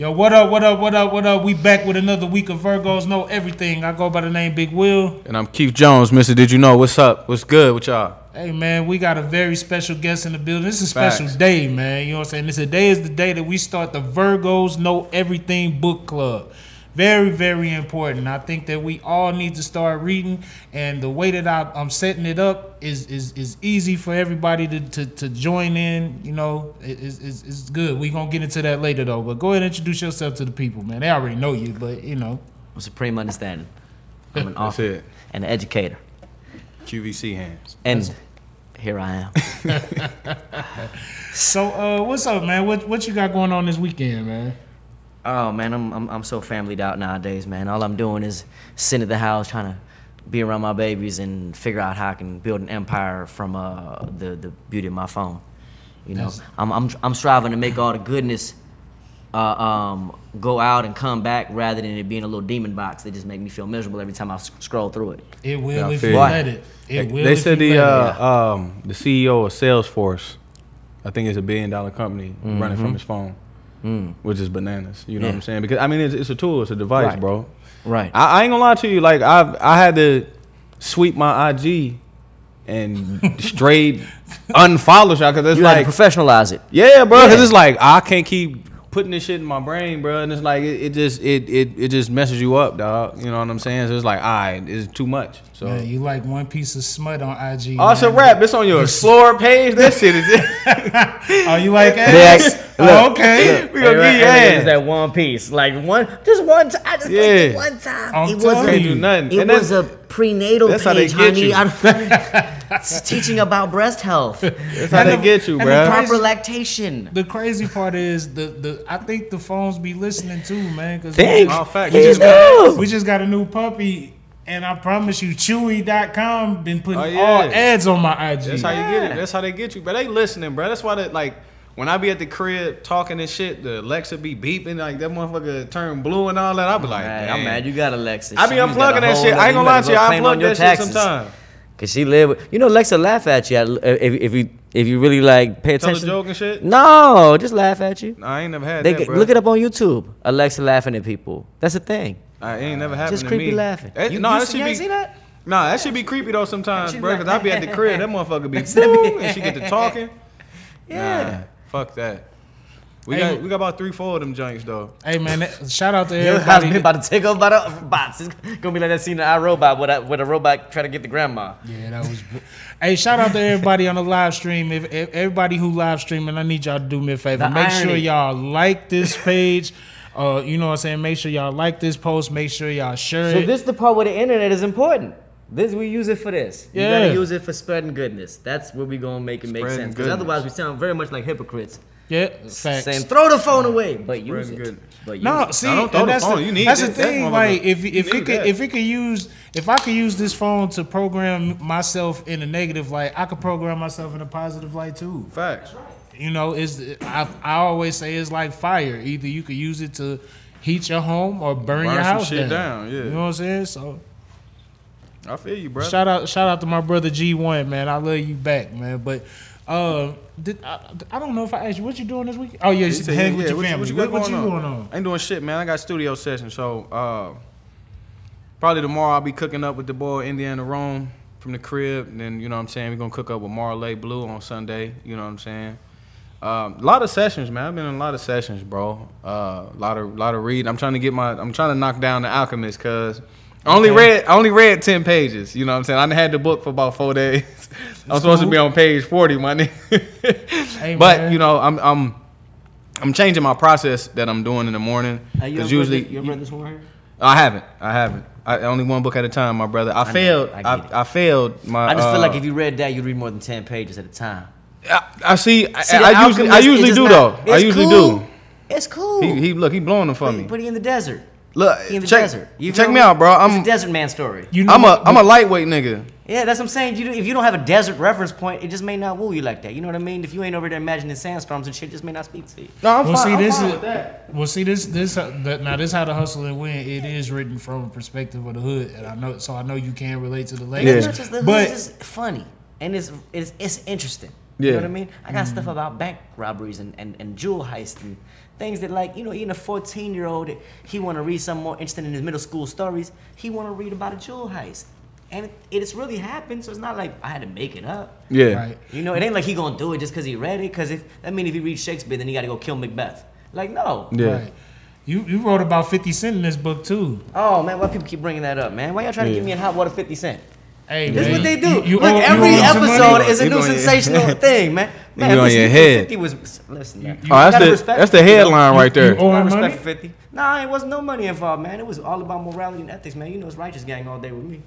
Yo, what up, what up, what up, what up? We back with another week of Virgos Know Everything. I go by the name Big Will. And I'm Keith Jones, Mister. Did you know what's up? What's good with y'all? Hey man, we got a very special guest in the building. This is a special Facts. day, man. You know what I'm saying? This day is the day that we start the Virgos Know Everything book club. Very, very important. I think that we all need to start reading, and the way that I, I'm setting it up is is, is easy for everybody to, to, to join in. You know, it- it's, it's, it's good. We gonna get into that later though. But go ahead and introduce yourself to the people, man. They already know you, but you know. Supreme understanding. I'm an That's author it. and an educator. QVC hands. And here I am. So, uh, what's up, man? What what you got going on this weekend, man? Oh man, I'm, I'm I'm so familyed out nowadays, man. All I'm doing is sitting at the house trying to be around my babies and figure out how I can build an empire from uh, the the beauty of my phone. You know, That's- I'm I'm I'm striving to make all the goodness uh, um, go out and come back rather than it being a little demon box that just make me feel miserable every time I s- scroll through it. It will Yeah, I if feel you you. let it. It will. they if said you the let it. uh, um, the CEO of Salesforce, I think it's a billion dollar company running Mm-hmm. from his phone, Mm. which is bananas. You know what I'm saying? Because I mean, it's, it's a tool, it's a device, Right. bro. Right. I, I ain't gonna lie to you. Like I I had to sweep my IG and straight unfollow y'all because it's you like professionalize it. Yeah, bro. Because Yeah. it's like I can't keep putting this shit in my brain, bro. And it's like it, it just it, it it just messes you up, dog. You know what I'm saying? So it's like, all right, it's too much. So Man, you like one piece of smut on IG. Also, oh, it's a man. rap. It's on your Explorer page. That shit is it. Oh, you like They ass? act- oh, look, okay. we gonna Hey, get right, your It's ass. that one piece, like one, just one time. I just Yeah. it one time. I'm it was. Can't do nothing. it And was a prenatal that's how they page, get honey. you. I- it's teaching about breast health, that's how they get you, and bro. the proper lactation. The crazy part is the the I think the phones be listening too, man. Cause Think. we All just, facts. we, just got, we just got a new puppy, and I promise you, Chewy.com been putting Oh, yeah. all ads on my IG. That's how you get it. That's how they get you. But they listening, bro. That's why they like when I be at the crib talking and shit, the Alexa be beeping like that motherfucker turn blue and all that. I be like, Man. I'm mad you got Alexa. I be She's got unplugging that shit. I ain't gonna lie to you. I claim on unplug your that shit taxes. sometimes. Cause she live, with- you know, Alexa laugh at you if, if you if you really like pay attention. Tell a joke and shit. No, just laugh at you. Nah, I ain't never had They that, get- bro. look it up on YouTube. Alexa laughing at people. That's a thing. I ain't never uh, happened Just to creepy me. laughing. That, You- no, you that see- should you be. ain't see that? Nah, that should be creepy though sometimes, bro. be Cause I be at the crib, that motherfucker be That boom, and she get to talking. Yeah. Nah, fuck that. We Hey. got we got about three, four of them joints though. Hey man, that, shout out to Your house everybody. been about to take over by the bots. It's gonna be like that scene in iRobot where that, where the robot try to get the grandma. Yeah, that was. Hey, shout out to everybody on the live stream. If, if everybody who live streaming, I need y'all to do me a favor. The Make sure y'all like this page. Uh, you know what I'm saying? Make sure y'all like this post. Make sure y'all share So it. So this the part where the internet is important. This we use it for this. You Yeah. gotta use it for spreading goodness. That's where we gonna make it make sense. Because otherwise we sound very much like hypocrites. yeah, facts. Saying throw the phone away, but use Spreading it. goodness. But use No, it. see, No, don't throw the that's phone. the, You need that's that- the thing. motherfucker. Like, if if You it could that. if it could use if I could use this phone to program myself in a negative light, I could program myself in a positive light too. Facts. You know, is I, I always say it's like fire. Either you could use it to heat your home or burn, Burn your some house shit down. down, yeah. You know what I'm saying? So I feel you, bro. shout out shout out to my brother G1, man. I love you back, man. But uh, did, I, I don't know if I asked you what you doing this week. Oh yeah, just said, hang yeah, with your what you- family. What, What, you, what got you going going on? I ain't doing shit, man. I got studio session, so uh, probably tomorrow I'll be cooking up with the boy Indiana Rome from the crib. And then you know what I'm saying we're gonna cook up with Marley Blue on Sunday. You know what I'm saying. Um, a lot of sessions, man. I've been in a lot of sessions, bro. Uh, a lot of lot of reading. I'm trying to get my. I'm trying to knock down the Alchemist because. I only Okay. read I only read ten pages. You know what I'm saying? I had the book for about four days. I'm supposed to be on page forty, my nigga. Hey, but you know, I'm I'm I'm changing my process that I'm doing in the morning because usually you read this one right here? I haven't. I haven't. I only one book at a time, my brother. I, know. failed. I I. I, failed my. I just feel uh, like if you read that, you'd read more than ten pages at a time. I, I see. I, See, I usually I usually do not- though. I usually cool. do. It's cool. He, he look. He blowing them for put, me. put it in the desert. Look, He in the check, desert. You check me out, bro. I'm a desert man story. You know I'm a what? I'm a lightweight nigga. Yeah, that's what I'm saying. You, do- if you don't have a desert reference point, it just may not woo you like that. You know what I mean? If you ain't over there imagining sandstorms and shit, it just may not speak to you. No, I'm Well, fine. see, I'm this fine is with that. well, see this this uh, that, now this how to hustle and win. It is written from a perspective of the hood, and I know so I know you can relate to the It's language. not just the hood, but it's just funny and it's it's, it's interesting. You know what I mean? I got stuff mm. about bank robberies and, and, and jewel heists and things that like, you know, even a 14 year old, he want to read something more interesting in his middle school stories. He want to read about a jewel heist. And it, it's really happened, so it's not like I had to make it up. Yeah. Right. You know, it ain't like he gonna do it just because he read it. Because if that mean if he reads Shakespeare, then he got to go kill Macbeth. Like no. Yeah. Right. You you wrote about 50 Cent in this book too. Oh man, why people keep bringing that up, man? Why y'all trying to give me a hot water 50 Cent? Hey, That's man, what they do. You, you Look, owe- every owe episode is a You new going- sensational thing, man. Man, You on listen, your head. 50 was listen, man. Oh, that's Gotta the respect that's the headline right there. You owe I respect money? 50. Nah, it wasn't no money involved, man. It was all about morality and ethics, man. You know, it's righteous gang all day with me.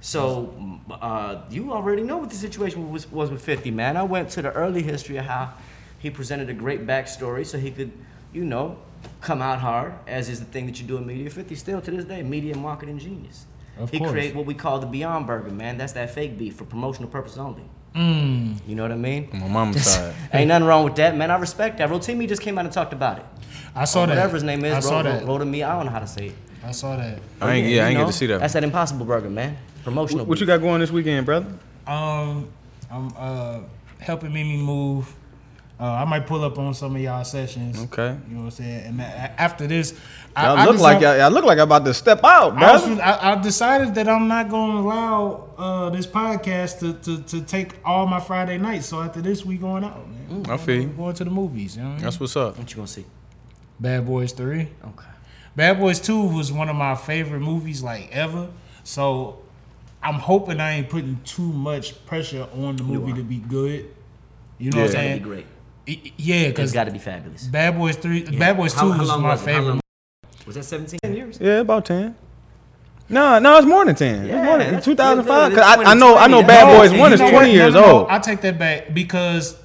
So, uh, you already know what the situation was, was with 50, man. I went to the early history of how he presented a great backstory so he could, you know, come out hard, as is the thing that you do in media. 50 still to this day, media marketing genius. Of he course. created what we call the Beyond Burger, man. That's that fake beef for promotional purposes only. Mm. You know what I mean? My mama's side. Ain't nothing wrong with that, man. I respect that. Rotimi just came out and talked about it. I saw Or that. Whatever his name is, I saw Ro- that. Ro- Rotimi, I don't know how to say it. I saw that. I ain't, yeah, I ain't you get know, to see that. That's that Impossible Burger, man. Promotional. What you got going this weekend, brother? Um, I'm uh helping Mimi move. Uh, I might pull up on some of y'all sessions. Okay. You know what I'm saying? And after this, I, Y'all I look like decide- y'all, y'all look like I'm about to step out, I. I, I decided that I'm not going to allow uh, this podcast to, to, to take all my Friday nights. So after this, we going out, man. I feel you. Going to the movies. You know what I mean? That's what's up. What you gonna see? Bad Boys Three. Okay. Bad Boys Two was one of my favorite movies like ever. So I'm hoping I ain't putting too much pressure on the movie to be good. You know what I'm Yeah. It's gotta be great. I- I- Yeah, It's because gotta be fabulous. Bad Boys Three, Bad Boys Two how was long my was favorite. Long- Was that 17 years? Yeah, about ten. No, no, it's more than ten. Yeah, it's more than 2005. Cause I, I know, I know, 2020. Bad Boys One is twenty what? years No, no, no, old. I take that back because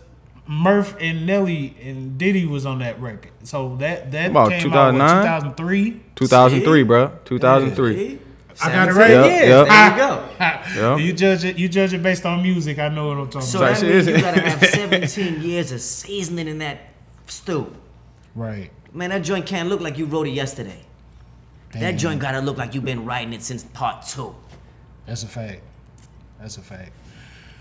Murph and Nelly and Diddy was on that record. So that that About came 2009? out 2003. Two thousand three, See? bro. Two thousand three. See? I got it right. Yep, years. yep. There you ah. go. Yeah. You judge it. You judge it based on music. I know what I'm talking So about. So that shit, means you gotta have 17 years of seasoning in that stew. Right. Man, that joint can't look like you wrote it yesterday. That joint gotta look like you've been writing it since part two. That's a fact. That's a fact.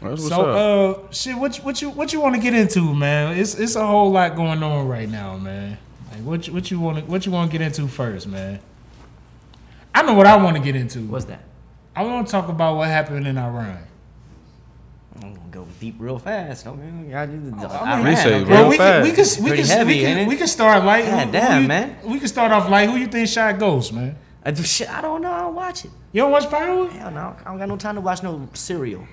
That's what's so, up. uh, shit, what you, what you what you want to get into, man? It's it's a whole lot going on right now, man. Like, what you, what you want to what you want to get into first, man? I know what I want to get into. What's that? I want to talk about what happened in Iran. I'm gonna go deep real fast. Okay, I just, I mean, He say okay. real Well, we can, we can we can heavy, we can, we can start light. God Who- who damn, you- man. We can start off light. Who you think shot Ghost, man? I, do- shit, I don't know. I don't watch it. You don't watch Power? Hell no. I don't got no time to watch no serial.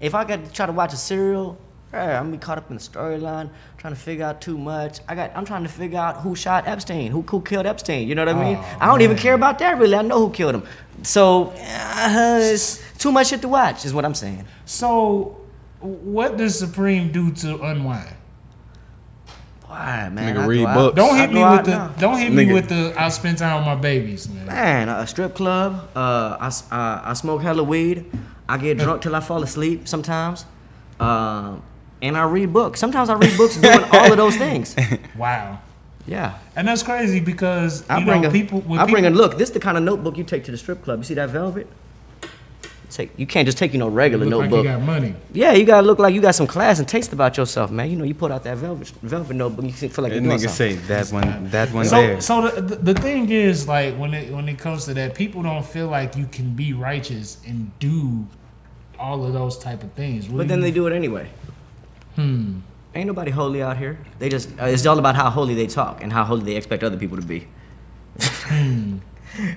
If I got to try to watch a serial, hey, I'm gonna be caught up in the storyline, trying to figure out too much. I got. I'm trying to figure out who shot Epstein, who, who killed Epstein. You know what I mean? Oh, I don't even care about that really. I know who killed him. So uh, it's too much shit to watch, is what I'm saying. So, what does Supreme do to unwind? Why, man? Nigga I read go out- books. Don't I hit me go with out the. now. Don't hit me with the. I spend time with my babies, man. Man, a strip club. Uh, I, s- uh, I smoke hella weed. I get drunk till I fall asleep sometimes. Um, and I read books. Sometimes I read books doing all of those things. Wow. Yeah. And that's crazy because I bring know a people. When I bring a look. This is the kind of notebook you take to the strip club. You see that velvet? Take you can't just take you no regular look like notebook. you got money. yeah, you gotta look like you got some class and taste about yourself, man. You know, you put out that velvet velvet notebook, you feel like That you're doing nigga something. say that one, that one So, there. so the, the the thing is, like when it when it comes to that, people don't feel like you can be righteous and do all of those type of things. What But then you- they do it anyway. Hmm. Ain't nobody holy out here. They just uh, it's all about how holy they talk and how holy they expect other people to be. Hmm.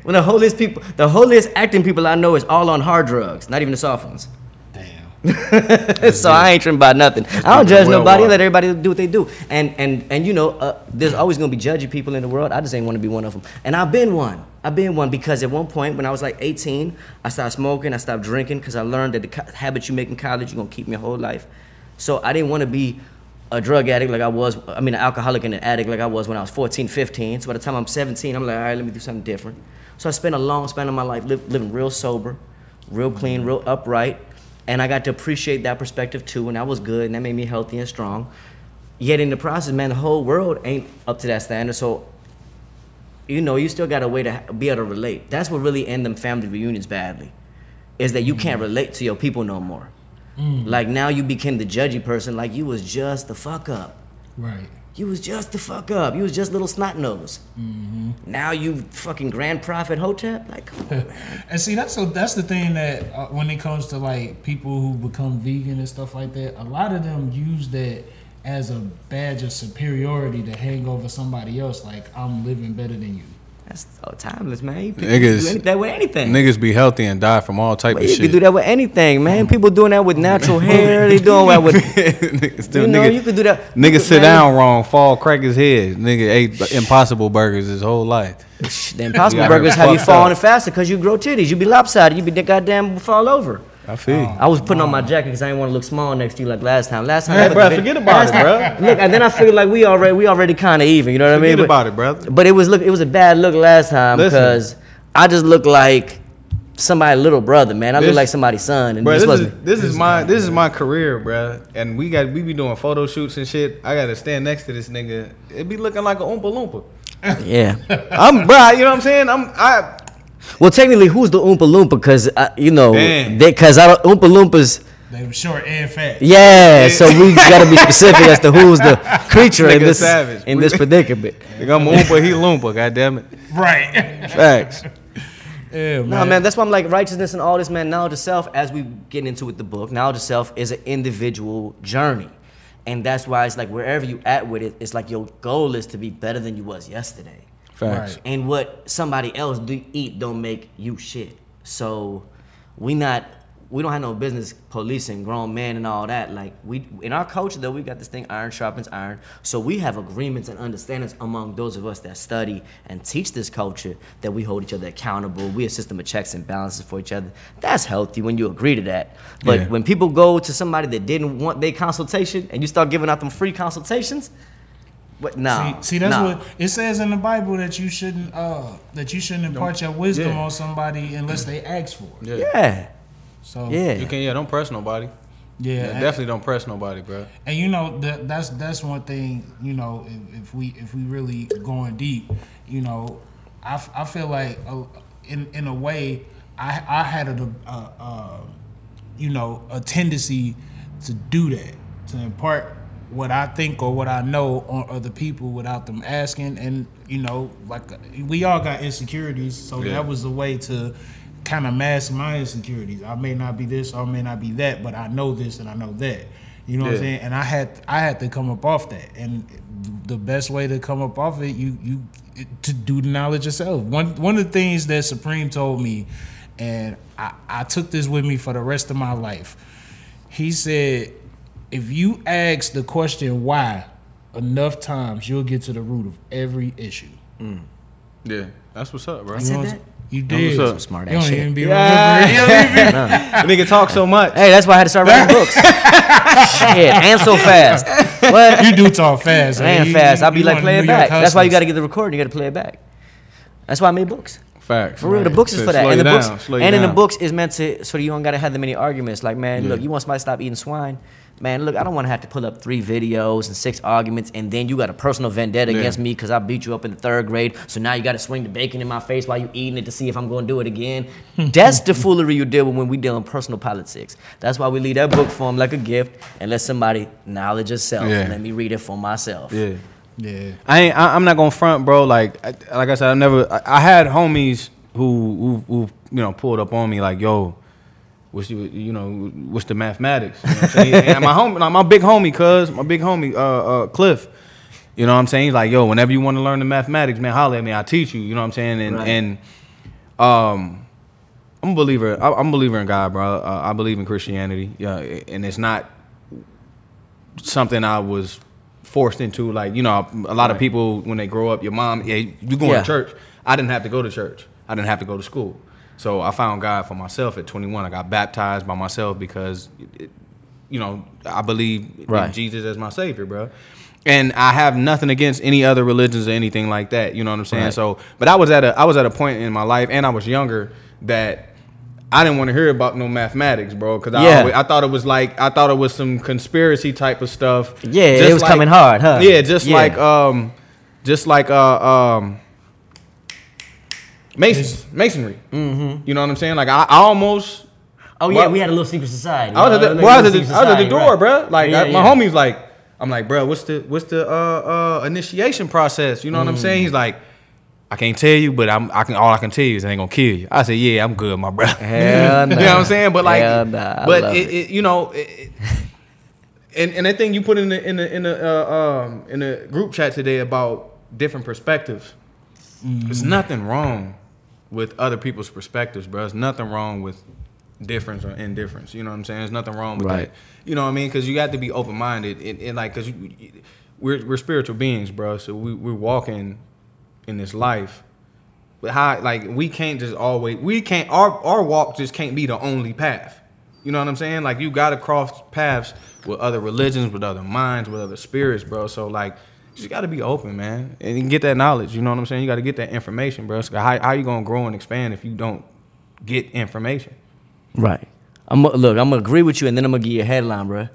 Well, the holiest people, the holiest acting people I know is all on hard drugs, not even the soft ones. Damn. so I ain't tripping about nothing. I don't judge well nobody. I let everybody do what they do. And and and you know, uh, there's always gonna be judgy people in the world. I just ain't want to be one of them. And I've been one. I've been one because at one point when I was like 18, I stopped smoking. I stopped drinking because I learned that the co- habits you make in college you're gonna keep me your whole life. So I didn't want to be a drug addict like I was. I mean, an alcoholic and an addict like I was when I was 14, 15. So by the time I'm 17, I'm like, all right, let me do something different. So I spent a long span of my life li- living real sober, real clean, real upright. And I got to appreciate that perspective too, and that was good, and that made me healthy and strong. Yet in the process, man, the whole world ain't up to that standard. So, you know, you still got a way to be able to relate. That's what really end them family reunions badly, is that you can't mm-hmm. relate to your people no more. Like now you became the judgy person. Like you was just the fuck up. Right. You was just the fuck up. You was just little snot nose. Now you fucking grand prophet hotep. Like, come on, man. And see, that's so that's the thing that uh, when it comes to like people who become vegan and stuff like that, a lot of them use that as a badge of superiority to hang over somebody else. Like I'm living better than you. That's so timeless, man. You can Niggas- do any- that with anything. Niggas be healthy and die from all type But of shit. you can do that with anything, man. Mm-hmm. People doing that with natural hair. They doing that with. niggas still, You know, you could do that. nigga you sit man, down wrong, fall, crack his head. Nigga ate impossible burgers his whole life. The Impossible You got her Burgers have you falling faster because you grow titties. You be lopsided. You be goddamn fall over. I feel you. I was putting on my jacket because I didn't want to look small next to you like last time. Last time, Hey, bro, forget about it, bro. Look, and then I feel like we already we already kind of even. You know what I mean? Forget about it, brother. But it was look, it was a bad look last time because I just looked like somebody's little brother, man. I This- looked like somebody's son, and Bro, this, is this is my this is my career, bro. And we got we be doing photo shoots and shit. I gotta stand next to this nigga. It be looking like a oompa loompa. yeah. I'm, bro. You know what I'm saying? I'm, I. Well, technically, who's the Oompa Loompa? Because uh, you know, because I don't Oompa Loompas. They were short and fat. Yeah, so we gotta be specific as to who's the creature in this savage. in this predicament. Nigga, I'm oompa, he loompa. God damn it. Right. Facts. yeah, man. No, man, that's why I'm like righteousness and all this, man. Knowledge of self, as we get into with the book, knowledge of self is an individual journey. And that's why it's like wherever you at with it, it's like your goal is to be better than you was yesterday. Facts. Right. And what somebody else do eat don't make you shit. So we not we don't have no business policing grown men and all that. Like we in our culture though, we got this thing iron sharpens iron. So we have agreements and understandings among those of us that study and teach this culture that we hold each other accountable. We a system of checks and balances for each other. That's healthy when you agree to that. But Yeah. when people go to somebody that didn't want their consultation and you start giving out them free consultations, what nah. See, see, that's nah. what it says in the Bible that you shouldn't uh that you shouldn't impart your wisdom yeah. on somebody unless they ask for it. Yeah. Yeah. So Yeah. You can, yeah, don't press nobody. yeah, Yeah, and- definitely don't press nobody, bro. And you know that that's that's one thing. You know, if, if we if we really going deep, you know, I, I feel like uh, in in a way I I had a, a, a you know a tendency to do that to impart what I think or what I know on other people without them asking. And you know, like we all got insecurities, so Yeah. that was a way to kind of mask my insecurities. I may not be this, or I may not be that, but I know this and I know that. You know what I'm saying? And I had I had to come up off that, and the best way to come up off it, you you to do the knowledge yourself. One one of the things that Supreme told me, and I, I took this with me for the rest of my life. He said, if you ask the question why enough times, you'll get to the root of every issue. Mm. Yeah, that's what's up, bro. I You said know what that? I'm- You That's did. what's up. Smart You ass don't shit. even be Yeah. remembering. The nigga talk so much. Hey, that's why I had to start writing books. Shit, and so fast. What? You do talk fast. I am You- fast. I'll be like, one play it back. That's why you got to get the recording. You got to play it back. That's why I made books. Facts. For real, the books is So for that. And the books, down, slow and in the books is meant to so you don't gotta have that many arguments. Like, man, Yeah. look, you want somebody to stop eating swine? Man, look, I don't want to have to pull up three videos and six arguments, and then you got a personal vendetta Yeah. against me because I beat you up in the third grade. So now you got to swing the bacon in my face while you eating it to see if I'm going to do it again. That's the foolery you deal with when we deal in personal politics. That's why we leave that book for 'em like a gift and let somebody knowledge yourself. Yeah. Let me read it for myself. Yeah. Yeah. I ain't. I, I'm not gonna front, bro. Like, I, like I said, I never. I, I had homies who, who, who, you know, pulled up on me like, "Yo, what's you, you know, what's the mathematics?" You know what I'm saying? and my homie, like my big homie, cuz my big homie, uh, uh, Cliff. You know what I'm saying? He's like, "Yo, whenever you want to learn the mathematics, man, holler at me. I'll teach you." You know what I'm saying? And Right. and um, I'm a believer. I, I'm a believer in God, bro. Uh, I believe in Christianity. Yeah, and it's not something I was forced into. Like you know, a lot of people when they grow up, your mom, yeah, you going Yeah. to church. I didn't have to go to church. I didn't have to go to school. So I found God for myself at 21. I got baptized by myself because, it, you know, I believe in Jesus as my savior, bro. And I have nothing against any other religions or anything like that. You know what I'm saying? Right. So, but I was at a I was at a point in my life, and I was younger that. I didn't want to hear about no mathematics, bro, because I, always- I thought it was like I thought it was some conspiracy type of stuff. Yeah, it Just was coming hard, huh? Yeah, just Yeah. like um, just like uh um, mason masonry. Mm-hmm. You know what I'm saying? Like I, I almost Oh yeah, Well, we had a little secret society. I was at the, well, I was at the, was at the door, society, bro. Like Yeah, I, my yeah. homie's like, I'm like, bro, what's the what's the uh uh initiation process? You know what I'm saying? Mm. He's like, I can't tell you, but I'm I can all I can tell you is I ain't gonna kill you. I said, yeah, I'm good, my brother. Hell nah. you know what. I'm saying? But like, nah, but it, it. you know, it, and and that thing you put in the in the in the uh, um in the group chat today about different perspectives. There's nothing wrong with other people's perspectives, bro. There's nothing wrong with difference or indifference. You know what I'm saying? There's nothing wrong with Right. that. You know what I mean? Because you got to be open minded and, and like, cause we're we're spiritual beings, bro. So we we're walking in this life. But how like we can't just always we can't our our walk just can't be the only path. You know what I'm saying? Like you gotta cross paths with other religions, with other minds, with other spirits, bro. So like you just gotta be open, man, and you get that knowledge. You know what I'm saying? You gotta get that information, bro. So how how you gonna grow and expand if you don't get information? Right. I'm look. I'm gonna agree with you, and then I'm gonna give you a headline, bro.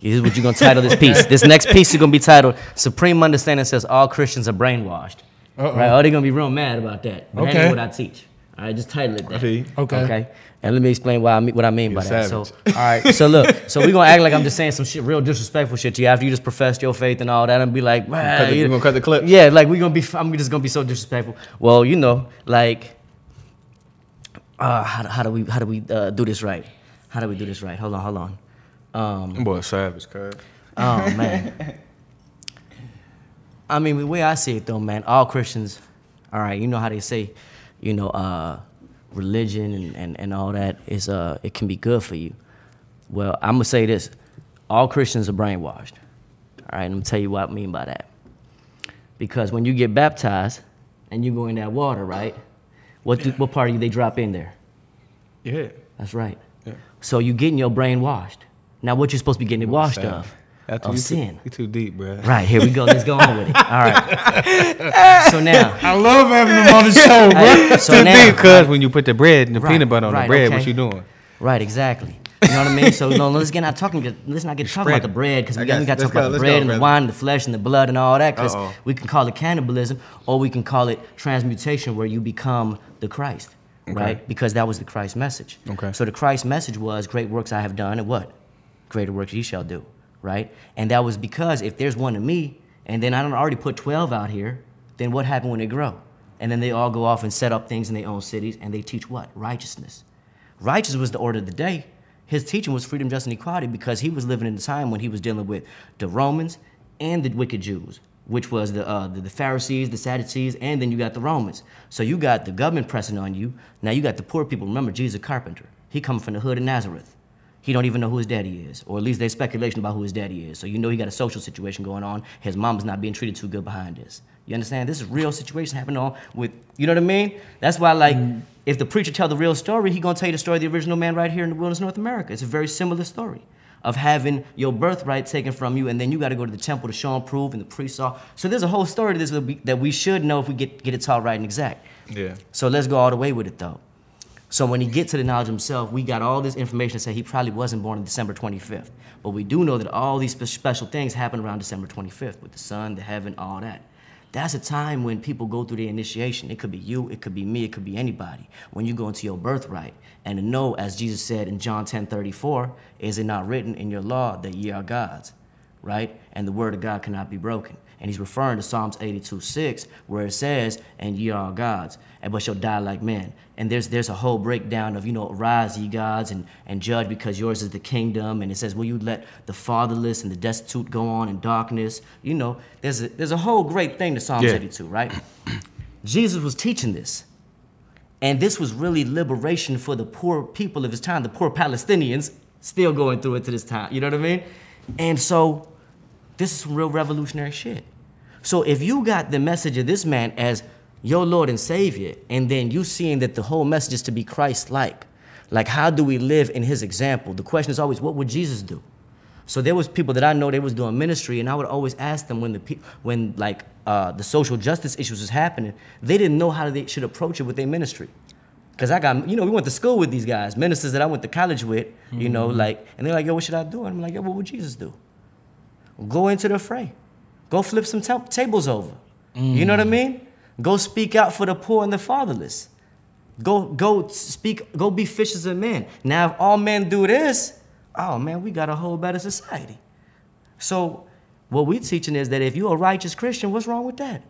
Here's what you're gonna title this piece. This next piece is gonna be titled "Supreme Understanding Says All Christians Are Brainwashed." Uh-oh. Right? Oh, they're gonna be real mad about that. But that Okay. ain't what I teach. All right, just title it that. Okay. Okay. And let me explain why I mean, what I mean by You're that. So, all right. So look. So we gonna act like I'm just saying some shit, real disrespectful shit to you after you just professed your faith and all that, and be like, "Man, cut the- you- you gonna cut the clip? Yeah, like we gonna be. I'm just gonna be so disrespectful. Well, you know, like uh, how, how do we how do we uh, do this right? How do we do this right? Hold on, hold on. Um, Boy, savage, cuz. oh man. I mean, the way I see it though, man, all Christians, all right, you know how they say, you know, uh, religion and, and, and all that is uh it can be good for you. Well, I'm gonna say this. All Christians are brainwashed. All right, I'm gonna tell you what I mean by that. Because when you get baptized and you go in that water, right? What do, what part of you they drop in there? Yeah. That's right. Yeah. So you're getting your brain washed. Now what you're supposed to be getting it washed of? That's- Of you sin. Too, you too deep, bro. Right, here we go. Let's go on with it. All right. So now, I love having him on the show, bro. Hey, so too now, deep, cuz when you put the bread and the Right, peanut butter on right, the bread, okay. what you doing? right, exactly. You know what I mean? So no, let's get not talking. Let's not get talking about the bread because we got got, we got to Let's talk about the bread go, and the wine, and the flesh, and the blood, and all that because we can call it cannibalism or we can call it transmutation, where you become the Christ, right? Because that was the Christ message. Okay. So the Christ message was, "Great works I have done, and what? Greater works ye shall do." Right? And that was because if there's one of me, and then I don't already put twelve out here, then what happened when they grow? And then they all go off and set up things in their own cities, and they teach what? Righteousness. Righteousness was the order of the day. His teaching was freedom, justice, and equality because he was living in a time when he was dealing with the Romans and the wicked Jews, which was the, uh, the, the Pharisees, the Sadducees, and then you got the Romans. So you got the government pressing on you. Now you got the poor people. Remember, Jesus a carpenter. He come from the hood of Nazareth. He don't even know who his daddy is, or at least there's speculation about who his daddy is. So you know he got a social situation going on. His mom's not being treated too good behind this. You understand? This is real situation happening on with you know what I mean? That's why like mm. if the preacher tell the real story, he gonna tell you the story of the original man right here in the wilderness, North America. It's a very similar story of having your birthright taken from you, and then you got to go to the temple to show and prove, and the priest saw. So there's a whole story to this that we, that we should know if we get get it taught right and exact. Yeah. So let's go all the way with it though. So when he gets to the knowledge himself, we got all this information to say he probably wasn't born on December 25th. But we do know that all these special things happen around December 25th with the sun, the heaven, all that. That's a time when people go through their initiation. It could be you, it could be me, it could be anybody. When you go into your birthright and to know, as Jesus said in John 10 34, is it not written in your law that ye are God's? right? And the word of God cannot be broken. And he's referring to Psalms 82 6, where it says, And ye are gods, but shall die like men. And there's there's a whole breakdown of, you know, arise ye gods and, and judge because yours is the kingdom. And it says, Will you let the fatherless and the destitute go on in darkness? You know, there's a there's a whole great thing to Psalms Yeah. 82, right? Jesus was teaching this. And this was really liberation for the poor people of his time, the poor Palestinians, still going through it to this time. You know what I mean? And so, this is some real revolutionary shit. So, if you got the message of this man as your Lord and Savior, and then you seeing that the whole message is to be Christ like, like how do we live in his example? The question is always, what would Jesus do? So there was people that I know they was doing ministry, and I would always ask them when the pe- when like uh, the social justice issues was happening, they didn't know how they should approach it with their ministry. Cause I got you know we went to school with these guys, ministers that I went to college with, you know, like, and they're like, yo, what should I do? And I'm like, yo, what would Jesus do? Go into the fray, go flip some ta- tables over. You know what I mean? Go speak out for the poor and the fatherless. Go go speak. Go be fishers of men. Now, if all men do this, oh man, we got a whole better society. So, what we're teaching is that if you're a righteous Christian, what's wrong with that?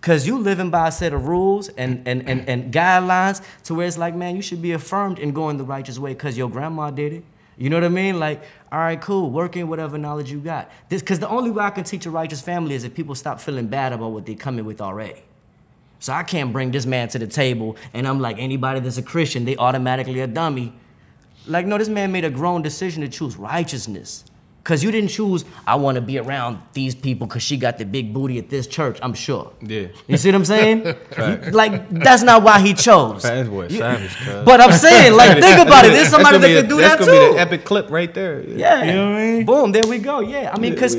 Cause you living by a set of rules and, and, and, and guidelines to where it's like, man, you should be affirmed in going the righteous way because your grandma did it. You know what I mean? Like, all right, cool, work in whatever knowledge you got. This because the only way I can teach a righteous family is if people stop feeling bad about what they coming with already. So I can't bring this man to the table and I'm like, anybody that's a Christian, they automatically a dummy. Like, no, this man made a grown decision to choose righteousness. Cause you didn't choose, I want to be around these people because she got the big booty at this church, I'm sure. Yeah. You see what I'm saying? You- like, that's not why he chose. Fat boy, savage. But I'm saying, like, think about it. There's somebody that could do that's that gonna be too. the epic clip right there. Yeah. You know what I mean? Boom, there we go. Yeah. I mean, cause,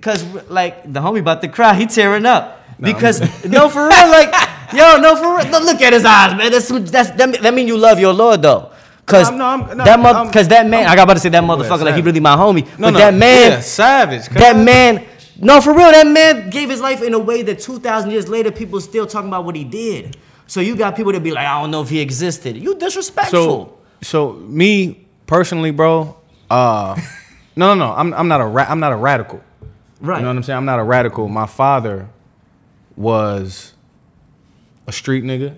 cause like the homie about to cry, he tearing up. Because no, for real, like, yo, no, for real. Look at his eyes, man. That's that's that, that mean you love your Lord though. Cause No, I'm- no, I'm- that mother, I'm- cause that man, I got about to say that Yeah, motherfucker like he really my homie. No, but no, that man, yeah, savage. that man, no, for real, that man gave his life in a way that 2,000 years later, people still talking about what he did. So you got people that be like, I don't know if he existed. You disrespectful. So, so me personally, bro. Uh, no, no, no. I'm, I'm not a, ra- I'm not a radical. right. You know what I'm saying? I'm not a radical. My father was a street nigga,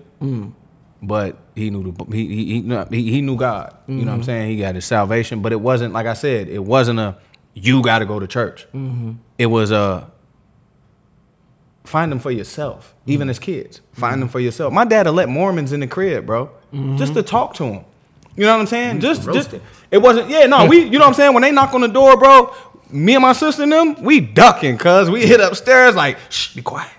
but he knew the, he, he, he, knew- he, knew God. You know what I'm mm-hmm. saying? He got his salvation, but it wasn't like I said. It wasn't a you got to go to church. Mm-hmm. It was a find them for yourself. Even as kids, find them mm-hmm. for yourself. My dad will let Mormons in the crib, bro, just to talk to them. You know what I'm saying? Just, just roasted. it wasn't. Yeah, no, we. You know what I'm saying? When they knock on the door, bro, me and my sister and them, we ducking, cuz we hit upstairs like, shh, be quiet,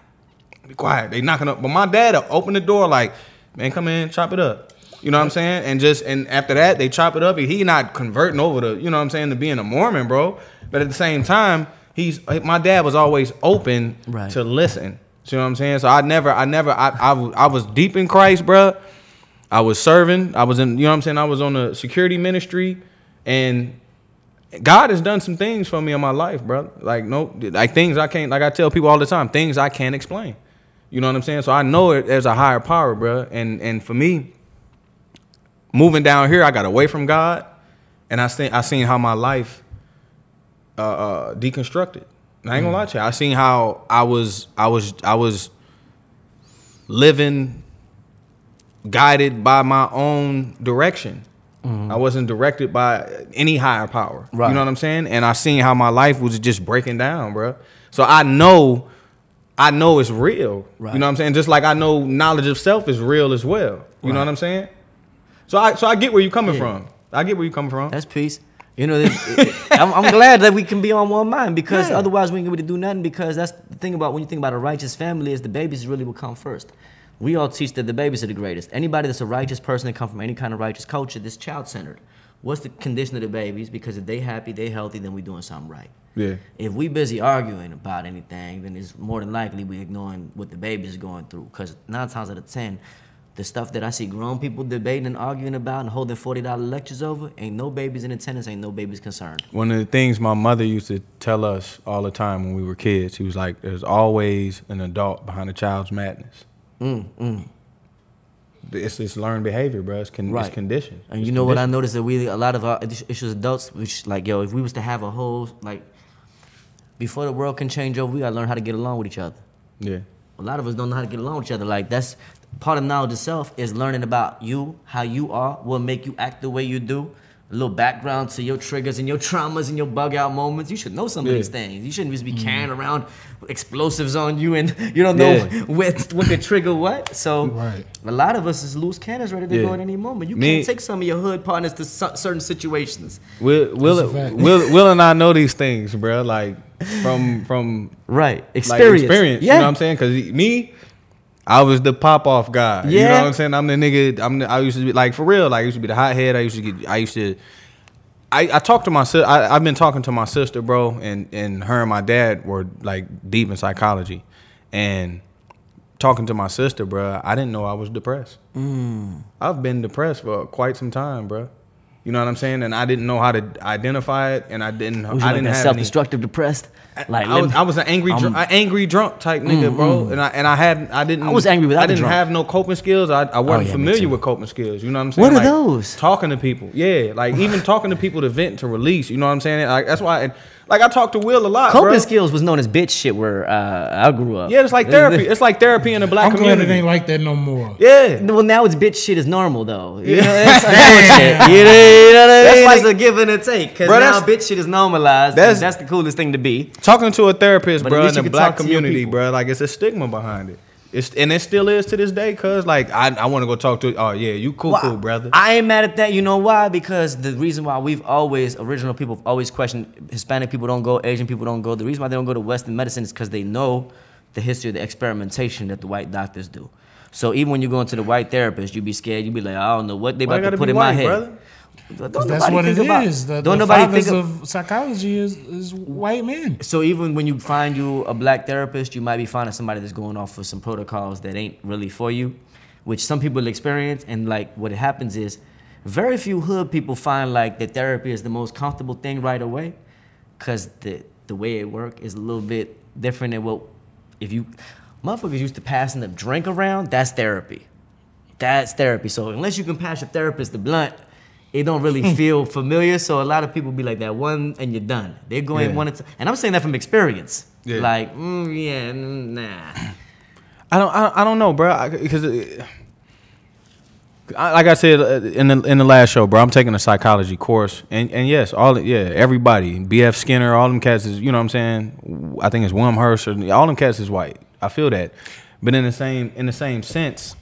be quiet. They knocking up, but my dad will open the door like, man, come in, chop it up. You know what I'm saying? And just and after that, they chop it up. He not converting over to, you know what I'm saying, to being a Mormon, bro. But at the same time, he's eh, my dad was always open Right. to listen. You know what I'm saying? So I never, I never, I, I, I was deep in Christ, bro. I was serving. I was in, you know what I'm saying? I was on the security ministry, and God has done some things for me in my life, bro. Like no, like things I can't. Like I tell people all the time, things I can't explain. You know what I'm saying? So I know it there's a higher power, bro. And and for me, moving down here, I got away from God, and I seen I seen how my life uh, uh, deconstructed. And I ain't gonna lie to you. I seen how I was I was I was living guided by my own direction. I wasn't directed by any higher power. Right. You know what I'm saying? And I seen how my life was just breaking down, bro. So I know, I know it's real. Right. You know what I'm saying? Just like I know knowledge of self is real as well. You know what I'm saying? So I so I get where you're coming Yeah. from. I get where you're coming from. That's peace. You know, it- I'm, I'm glad that we can be on one mind because Yeah. otherwise we ain't able to do nothing. Because that's the thing about when you think about a righteous family is the babies really will come first. We all teach that the babies are the greatest. Anybody that's a righteous person that come from any kind of righteous culture, this child centered. What's the condition of the babies? Because if they happy, they healthy, then we doing something right. Yeah. If we busy arguing about anything, then it's more than likely we ignoring what the baby's going through. Because nine times out of ten, the stuff that I see grown people debating and arguing about and holding forty dollar lectures over, ain't no babies in attendance, ain't no babies concerned. One of the things my mother used to tell us all the time when we were kids, she was like, "There's always an adult behind a child's madness." Mm, It's it's learned behavior, bro. It's, con- Right. it's conditioned. And It's you know what I noticed that we a lot of our issues adults, which like yo, if we was to have a whole like before the world can change over, we gotta learn how to get along with each other. Yeah. A lot of us don't know how to get along with each other. Like that's part of knowledge itself is learning about you, how you are, what make you act the way you do. A little background to your triggers and your traumas and your bug out moments. You should know some of these things. You shouldn't just be carrying around explosives on you and you don't know Yeah. what what could trigger what. So Right. a lot of us is loose cannons ready to Yeah. go at any moment. You Me- can't take some of your hood partners to cer- certain situations. Will Will, That's a fact. Will Will and I know these things, bro. Like from from Right. like Experience. experience. Yeah. You know what I'm saying? Because me, I was the pop off guy. You know what I'm saying? I'm the nigga. I'm the, I used to be like for real. Like I used to be the hothead. I used to get. I used to. I, I talked to my sister. I've been talking to my sister, bro, and and her and my dad were like deep in psychology, and talking to my sister, bro. I didn't know I was depressed. Mm. I've been depressed for quite some time, bro. You know what I'm saying? And I didn't know how to identify it, and I didn't. Was you I didn't have self-destructive, depressed? Like I was, let I was an angry, I'm- dr- an angry drunk type mm, nigga, bro. Mm. And I and I had I didn't. I was angry without I didn't have no coping skills. I, I wasn't Oh, yeah, familiar with coping skills. You know what I'm saying? What are Like, those? Talking to people, yeah. Like even talking to people to vent to release. You know what I'm saying? Like that's why. And, like I talk to Will a lot, Coping bro. skills was known as bitch shit where uh, I grew up. Yeah, it's like therapy. It's like therapy in the black I'm glad community. it ain't like that no more. yeah. Well, now it's bitch shit is normal though. You know, it's unfortunate. You know, you know what I That's mean? like- it's a give and a take. Because Bro, now that's- bitch shit is normalized. that's- That's, that's the coolest thing to be. Talking to a therapist, But bro, in the black talk to your community, bro, like it's a stigma behind it. It's and it still is to this day, cause like I, I want to go talk to. Oh yeah, you cool, Well, cool, brother. I ain't mad at that. You know why? Because the reason why we've always, original people have always questioned Hispanic people don't go, Asian people don't go. The reason why they don't go to Western medicine is because they know the history of the experimentation that the white doctors do. So even when you go into the white therapist, you be scared. You be like, I don't know what they about gotta put in my head. brother? Don't That's what it about- is. The, don't the nobody fathers think of, of psychology is, is white men. So even when you find you a black therapist, you might be finding somebody that's going off for some protocols that ain't really for you, which some people experience. And like what happens is, very few hood people find like that therapy is the most comfortable thing right away, cause the the way it work is a little bit different than what if you motherfuckers used to passing the drink around. That's therapy. That's therapy. So unless you can pass your therapist the blunt, it don't really feel familiar. So a lot of people be like that one and you're done. They're going Yeah. one at And I'm saying that from experience. Yeah. Like, mm, yeah, mm, nah. I don't, I don't, I don't know, bro, because like I said uh, in the in the last show, bro, I'm taking a psychology course, and and yes, all yeah, everybody, B.F. Skinner, all them cats is, you know what I'm saying? I think it's William Hurst, or, all them cats is white. I feel that, but in the same in the same sense,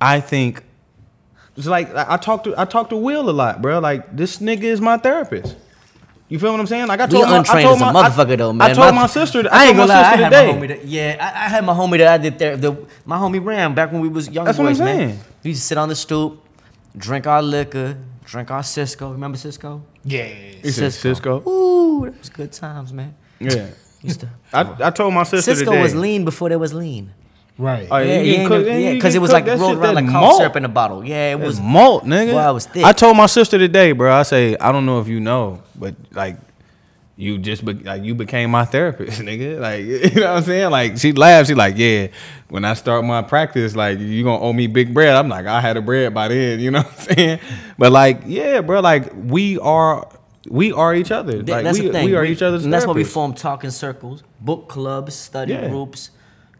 I think it's like I I talk to I talk to Will a lot, bro. Like this nigga is my therapist. You feel what I'm saying? Like I We told my, I told as a my, I- motherfucker though, man. I told My- my sister. I I, ain't gonna lie. I had today. my homie that, yeah, I, I had my homie that I did there. The, my homie Ram back when we was young That's what boys, I'm man. saying. We used to sit on the stoop, drink our liquor, drink our Cisco. Remember Cisco? Yeah. He said Cisco. Ooh, that was good times, man. Yeah. Used to. I, I told my sister Cisco today. was lean before there was lean. Right. Oh, Yeah, you yeah, can cook- yeah, because it was cook like rolled around like cough malt. syrup in a bottle. Yeah, it It's was. malt, nigga. Boy, I was thick. I told my sister today, bro. I say I don't know if you know, but like you just be, like you became my therapist, nigga. Like you know what I'm saying? Like she laughs. She like, yeah. When I start my practice, like you gonna owe me big bread. I'm like, I had a bread by then. You know what I'm saying? But like, yeah, bro. Like we are. We are each other. Th- Like that's we, the thing. we are each other's. And that's why we form talking circles, book clubs, study Yeah. groups,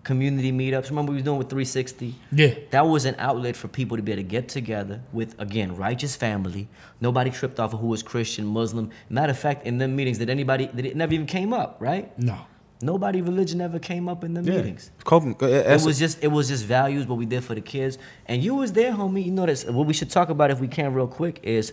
community meetups. Remember we was doing with 360? Yeah. That was an outlet for people to be able to get together with again righteous family. Nobody tripped off of who was Christian, Muslim. Matter of fact, in them meetings, did anybody? Did it never even came up? Right? No. Nobody religion ever came up in the Yeah. meetings. Coping. It was just it was just values what we did for the kids. And you was there, homie. You know that's what we should talk about if we can real quick is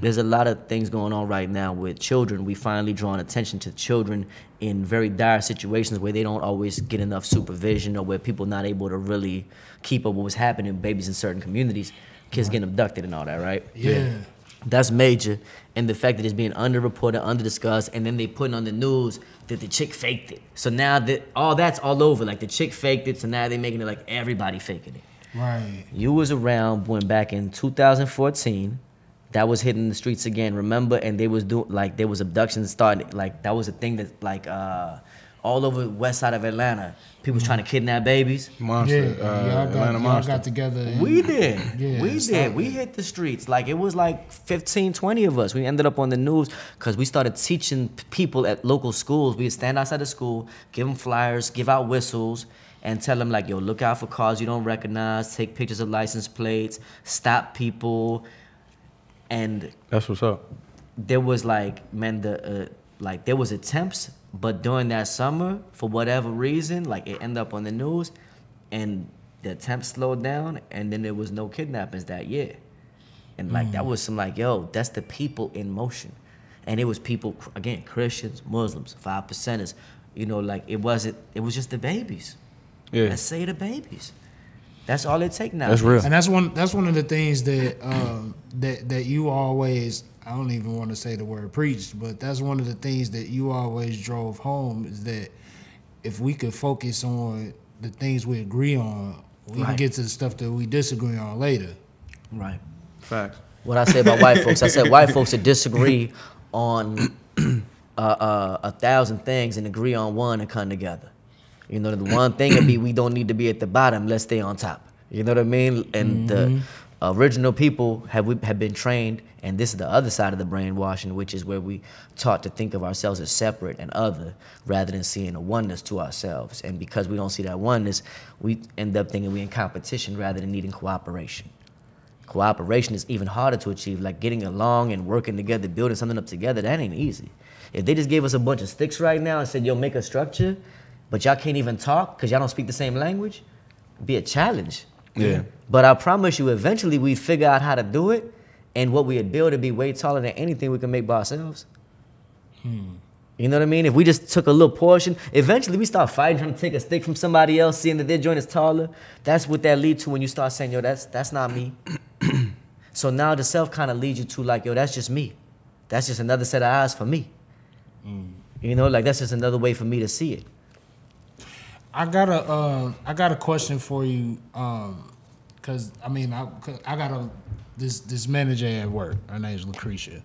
there's a lot of things going on right now with children. We finally drawing attention to children in very dire situations where they don't always get enough supervision or where people not able to really keep up with what's happening. Babies in certain communities, kids getting abducted and all that, right? Yeah. That's major. And the fact that it's being underreported, underdiscussed, and then they putting on the news that the chick faked it. So now that all that's all over, like the chick faked it, so now they making it like everybody faking it. Right. You was around when back in 2014, that was hitting the streets again. Remember? And they was doing like there was abductions starting. Like that was a thing that like uh, all over the west side of Atlanta, people was trying to kidnap babies. monster. Yeah. uh, y'all, got, Atlanta y'all monster. got together. and- We did. Yeah, we stop did. We hit the streets. Like it was like 15, 20 of us. We ended up on the news because we started teaching people at local schools. We'd stand outside the school, give them flyers, give out whistles, and tell them like, yo, look out for cars you don't recognize, take pictures of license plates, stop people. And That's what's up. there was like man the uh, like there was attempts but during that summer for whatever reason like it ended up on the news and the attempts slowed down and then there was no kidnappings that year. And like that was some like yo that's the people in motion. And it was people again christians muslims five percenters you know like it wasn't it was just the babies. Yeah. let's say the babies that's all it takes now That's real. And that's one that's one of the things that um, that that you always I don't even want to say the word preached, but that's one of the things that you always drove home is that if we could focus on the things we agree on, we can get to the stuff that we disagree on later. right Facts. What I say about white folks, I said white folks that disagree on uh, uh, a thousand things and agree on one and come together. You know, the one thing would be we don't need to be at the bottom, let's stay on top. You know what I mean? And the mm-hmm. original people have we have been trained, and this is the other side of the brainwashing, which is where we taught to think of ourselves as separate and other, rather than seeing a oneness to ourselves. And because we don't see that oneness, we end up thinking we're in competition rather than needing cooperation. Cooperation is even harder to achieve, like getting along and working together, building something up together. That ain't easy. If they just gave us a bunch of sticks right now and said, "Yo, make a structure," but y'all can't even talk because y'all don't speak the same language, be a challenge. Yeah. But I promise you, eventually we'd figure out how to do it, and what we'd build would be way taller than anything we can make by ourselves. Hmm. You know what I mean? If we just took a little portion, eventually we start fighting, trying to take a stick from somebody else, seeing that their joint is taller. That's what that lead to when you start saying, "Yo, that's that's not me." so now the self kind of leads you to like, "Yo, that's just me. That's just another set of eyes for me." Hmm. You know, like that's just another way for me to see it. I got a uh, I got a question for you, um, cause I mean I, I got a this this manager at work. Her name's Lucretia,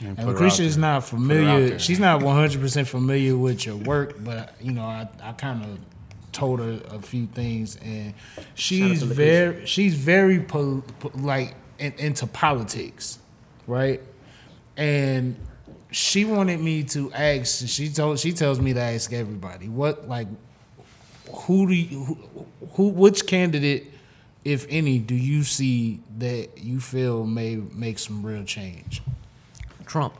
and, out Lucretia is not familiar. She's not one hundred percent familiar with your work, but you know I I kind of told her a few things, and she's very she's very pol- po- like in, into politics, right? And she wanted me to ask. She told she tells me to ask everybody what like who do you who, who which candidate if any do you see that you feel may make some real change Trump.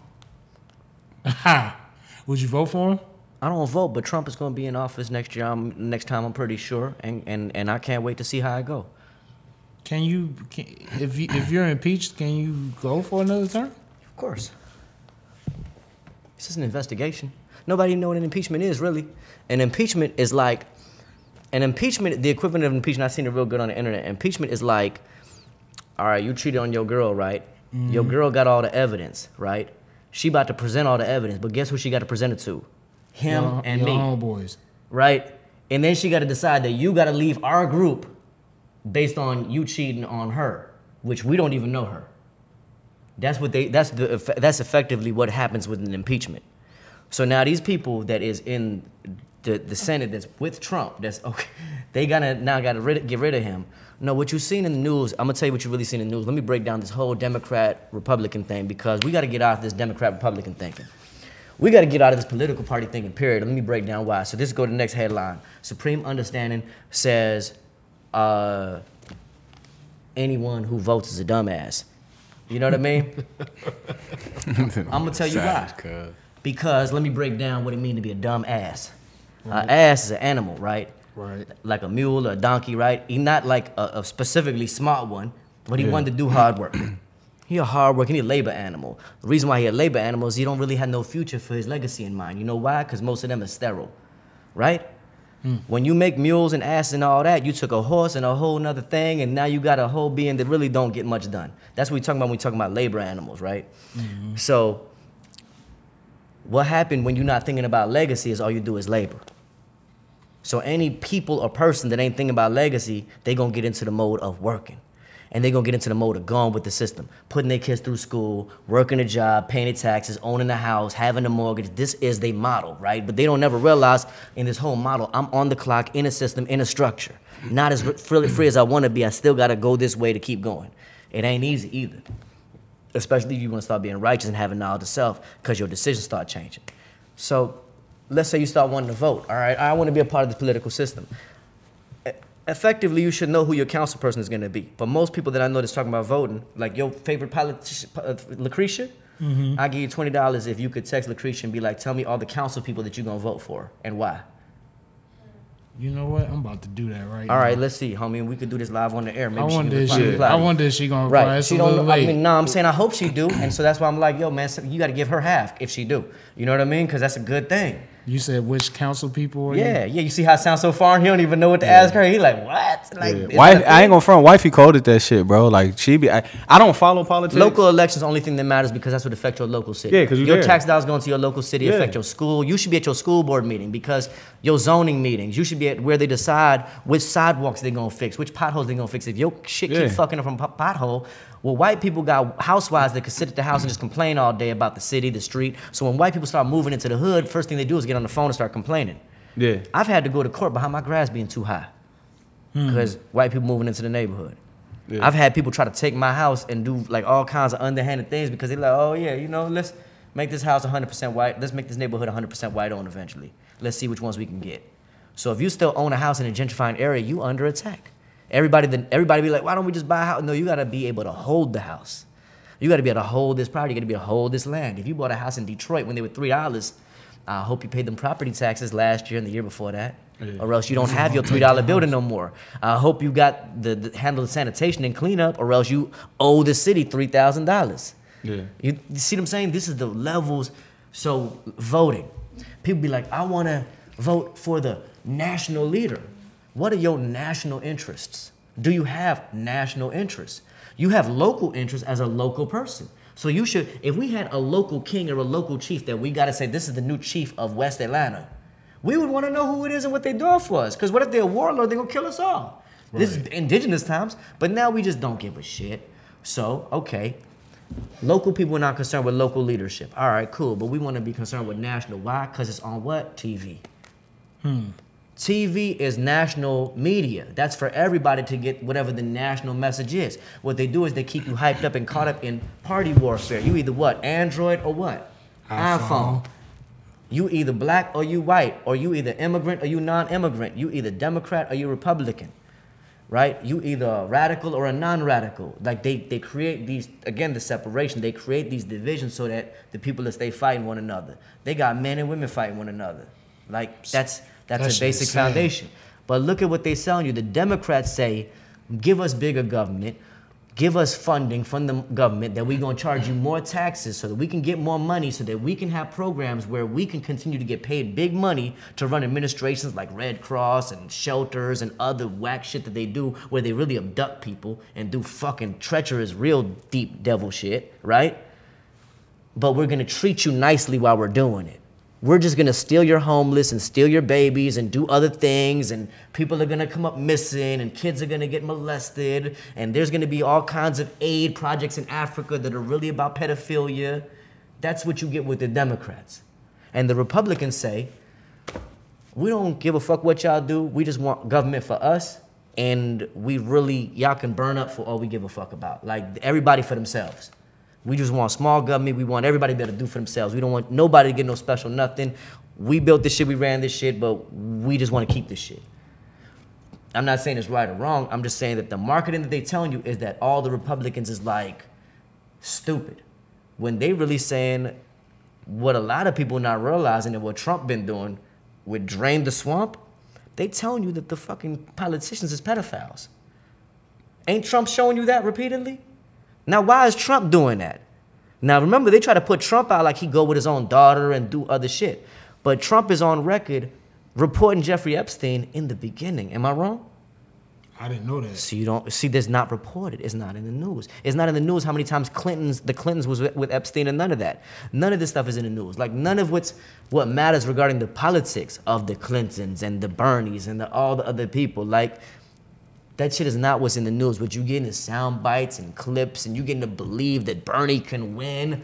would you vote for him I don't vote, but Trump is going to be in office next year. I'm, next time, I'm pretty sure, and, and and I can't wait to see how it go. can you can, if you if you're impeached can you go for another term Of course. This is an investigation. Nobody know what an impeachment is really. An impeachment is like an impeachment. The equivalent of impeachment. I've seen it real good on the internet. Impeachment is like, all right, you cheated on your girl, right? Your mm-hmm. girl got all the evidence, right? She about to present all the evidence, but guess who she got to present it to? Him Your- and your me homeboys right? And then she got to decide that you got to leave our group based on you cheating on her, which we don't even know her. That's what they. That's the. That's effectively what happens with an impeachment. So now these people that is in the the Senate that's with Trump, that's okay. They gotta now gotta rid, get rid of him. No, what you've seen in the news, I'm gonna tell you what you really seen in the news. Let me break down this whole Democrat Republican thing because we gotta get out of this Democrat Republican thinking. We got to get out of this political party thinking, period. Let me break down why. So this go to the next headline. Supreme Understanding says uh, anyone who votes is a dumbass. You know what I mean? I'm going to tell you why. Because let me break down what it means to be a dumb ass. An ass is an animal, right? Right. Like a mule or a donkey, right? He not like a, a specifically smart one, but he wanted to do hard work. he a hard work, he a labor animal. The reason why he a labor animal is he don't really have no future for his legacy in mind. You know why? Because most of them are sterile, right? Hmm. When you make mules and ass and all that, you took a horse and a whole nother thing, and now you got a whole being that really don't get much done. That's what we talking about when we talking about labor animals, right? Mm-hmm. So what happened when you're not thinking about legacy is all you do is labor. So any people or person that ain't thinking about legacy, they gonna get into the mode of working. And they gonna get into the mode of going with the system, putting their kids through school, working a job, paying their taxes, owning a house, having a mortgage. This is their model, right? But they don't never realize in this whole model, I'm on the clock, in a system, in a structure. Not as free, free as I wanna be, I still gotta go this way to keep going. It ain't easy either especially if you want to start being righteous and having knowledge of self, because your decisions start changing. So, let's say you start wanting to vote. All right, I want to be a part of the political system. Effectively, you should know who your council person is going to be. But most people that I know that's talking about voting, like your favorite politician, uh, Lucretia, I give you twenty dollars if you could text Lucretia and be like, "Tell me all the council people that you're gonna vote for and why." you know what i'm about to do that right All now. right, let's see, homie. We could do this live on the air. Maybe i wonder if she i wonder if she gonna reply Right. it's She don't. I mean, no, I'm saying I hope she do, and so that's why I'm like, yo, man, you got to give her half if she do. You know what I mean? Because that's a good thing. You said which council people are you? Yeah, yeah. You see how it sounds so foreign? He don't even know what to ask her. He like, what? Like, Yeah. Wife, that a I thing? ain't gonna front. Wifey coded that shit, bro. Like she be. I, I don't follow politics. Local elections the only thing that matters because that's what affects your local city. Yeah, 'cause you your there. tax dollars going to your local city Yeah. affect your school. You should be at your school board meeting because your zoning meetings. You should be at where they decide which sidewalks they're gonna fix, which potholes they're gonna fix. If your shit Yeah. keep fucking up from pot- pothole, Well, white people got housewives that could sit at the house and just complain all day about the city, the street. So when white people start moving into the hood, first thing they do is get on the phone and start complaining. Yeah. I've had to go to court behind my grass being too high hmm. because white people moving into the neighborhood. Yeah. I've had people try to take my house and do like all kinds of underhanded things because they're like, oh yeah, you know, let's make this house 100% white. Let's make this neighborhood 100% white owned eventually. Let's see which ones we can get. So if you still own a house in a gentrifying area, you under attack. Everybody, then everybody be like, why don't we just buy a house? No, you gotta be able to hold the house. You gotta be able to hold this property. You gotta be able to hold this land. If you bought a house in Detroit when they were three dollars, I hope you paid them property taxes last year and the year before that, or else you don't have your three dollar building no more. I hope you got the, the handle the sanitation and cleanup, or else you owe the city three thousand dollars. Yeah. You, you see what I'm saying? This is the levels. So voting, people be like, I want to vote for the national leader. What are your national interests? Do you have national interests? You have local interests as a local person. So you should, if we had a local king or a local chief that we got to say this is the new chief of West Atlanta, we would want to know who it is and what they're doing for us. Because what if they're a warlord? They're gonna kill us all. This is indigenous times, but now we just don't give a shit. So okay, Local people are not concerned with local leadership. All right, cool. But we want to be concerned with national. Why? Because it's on what? TV. Hmm. TV is national media. That's for everybody to get whatever the national message is. What they do is they keep you hyped up and caught up in party warfare. You either what? Android or what? iPhone. You either black or you white, or you either immigrant or you non-immigrant. You either Democrat or you Republican right? You either a radical or a non-radical. Like they, they create these again the separation. They create these divisions so that the people that stay fighting one another. They got men and women fighting one another. Like that's that's That a basic foundation. But look at what they're selling you. The Democrats say, give us bigger government, give us funding from the government that we're gonna charge you more taxes so that we can get more money so that we can have programs where we can continue to get paid big money to run administrations like Red Cross and shelters and other whack shit that they do where they really abduct people and do fucking treacherous, real deep devil shit, right? But we're gonna treat you nicely while we're doing it. We're just gonna steal your homeless and steal your babies and do other things, and people are gonna come up missing, and kids are gonna get molested, and there's gonna be all kinds of aid projects in Africa that are really about pedophilia. That's what you get with the Democrats. And the Republicans say, we don't give a fuck what y'all do. We just want government for us. And we really, y'all can burn up for all we give a fuck about. Like everybody for themselves. We just want small government. We want everybody to be able to do for themselves. We don't want nobody to get no special nothing. We built this shit, we ran this shit, but we just want to keep this shit. I'm not saying it's right or wrong. I'm just saying that the marketing that they telling you is that all the Republicans is like stupid. When they really saying what a lot of people not realizing and what Trump been doing with drain the swamp, they telling you that the fucking politicians is pedophiles. Ain't Trump showing you that repeatedly? Now why is Trump doing that? Now remember they try to put Trump out like he go with his own daughter and do other shit. But Trump is on record reporting Jeffrey Epstein in the beginning. Am I wrong? I didn't know that. So you don't see this not reported. It's not in the news. It's not in the news how many times Clinton's the Clintons was with, with Epstein and none of that. None of this stuff is in the news. Like none of what's what matters regarding the politics of the Clintons and the Bernies and the, all the other people. Like that shit is not what's in the news. What you getting is sound bites and clips and you getting to believe that Bernie can win.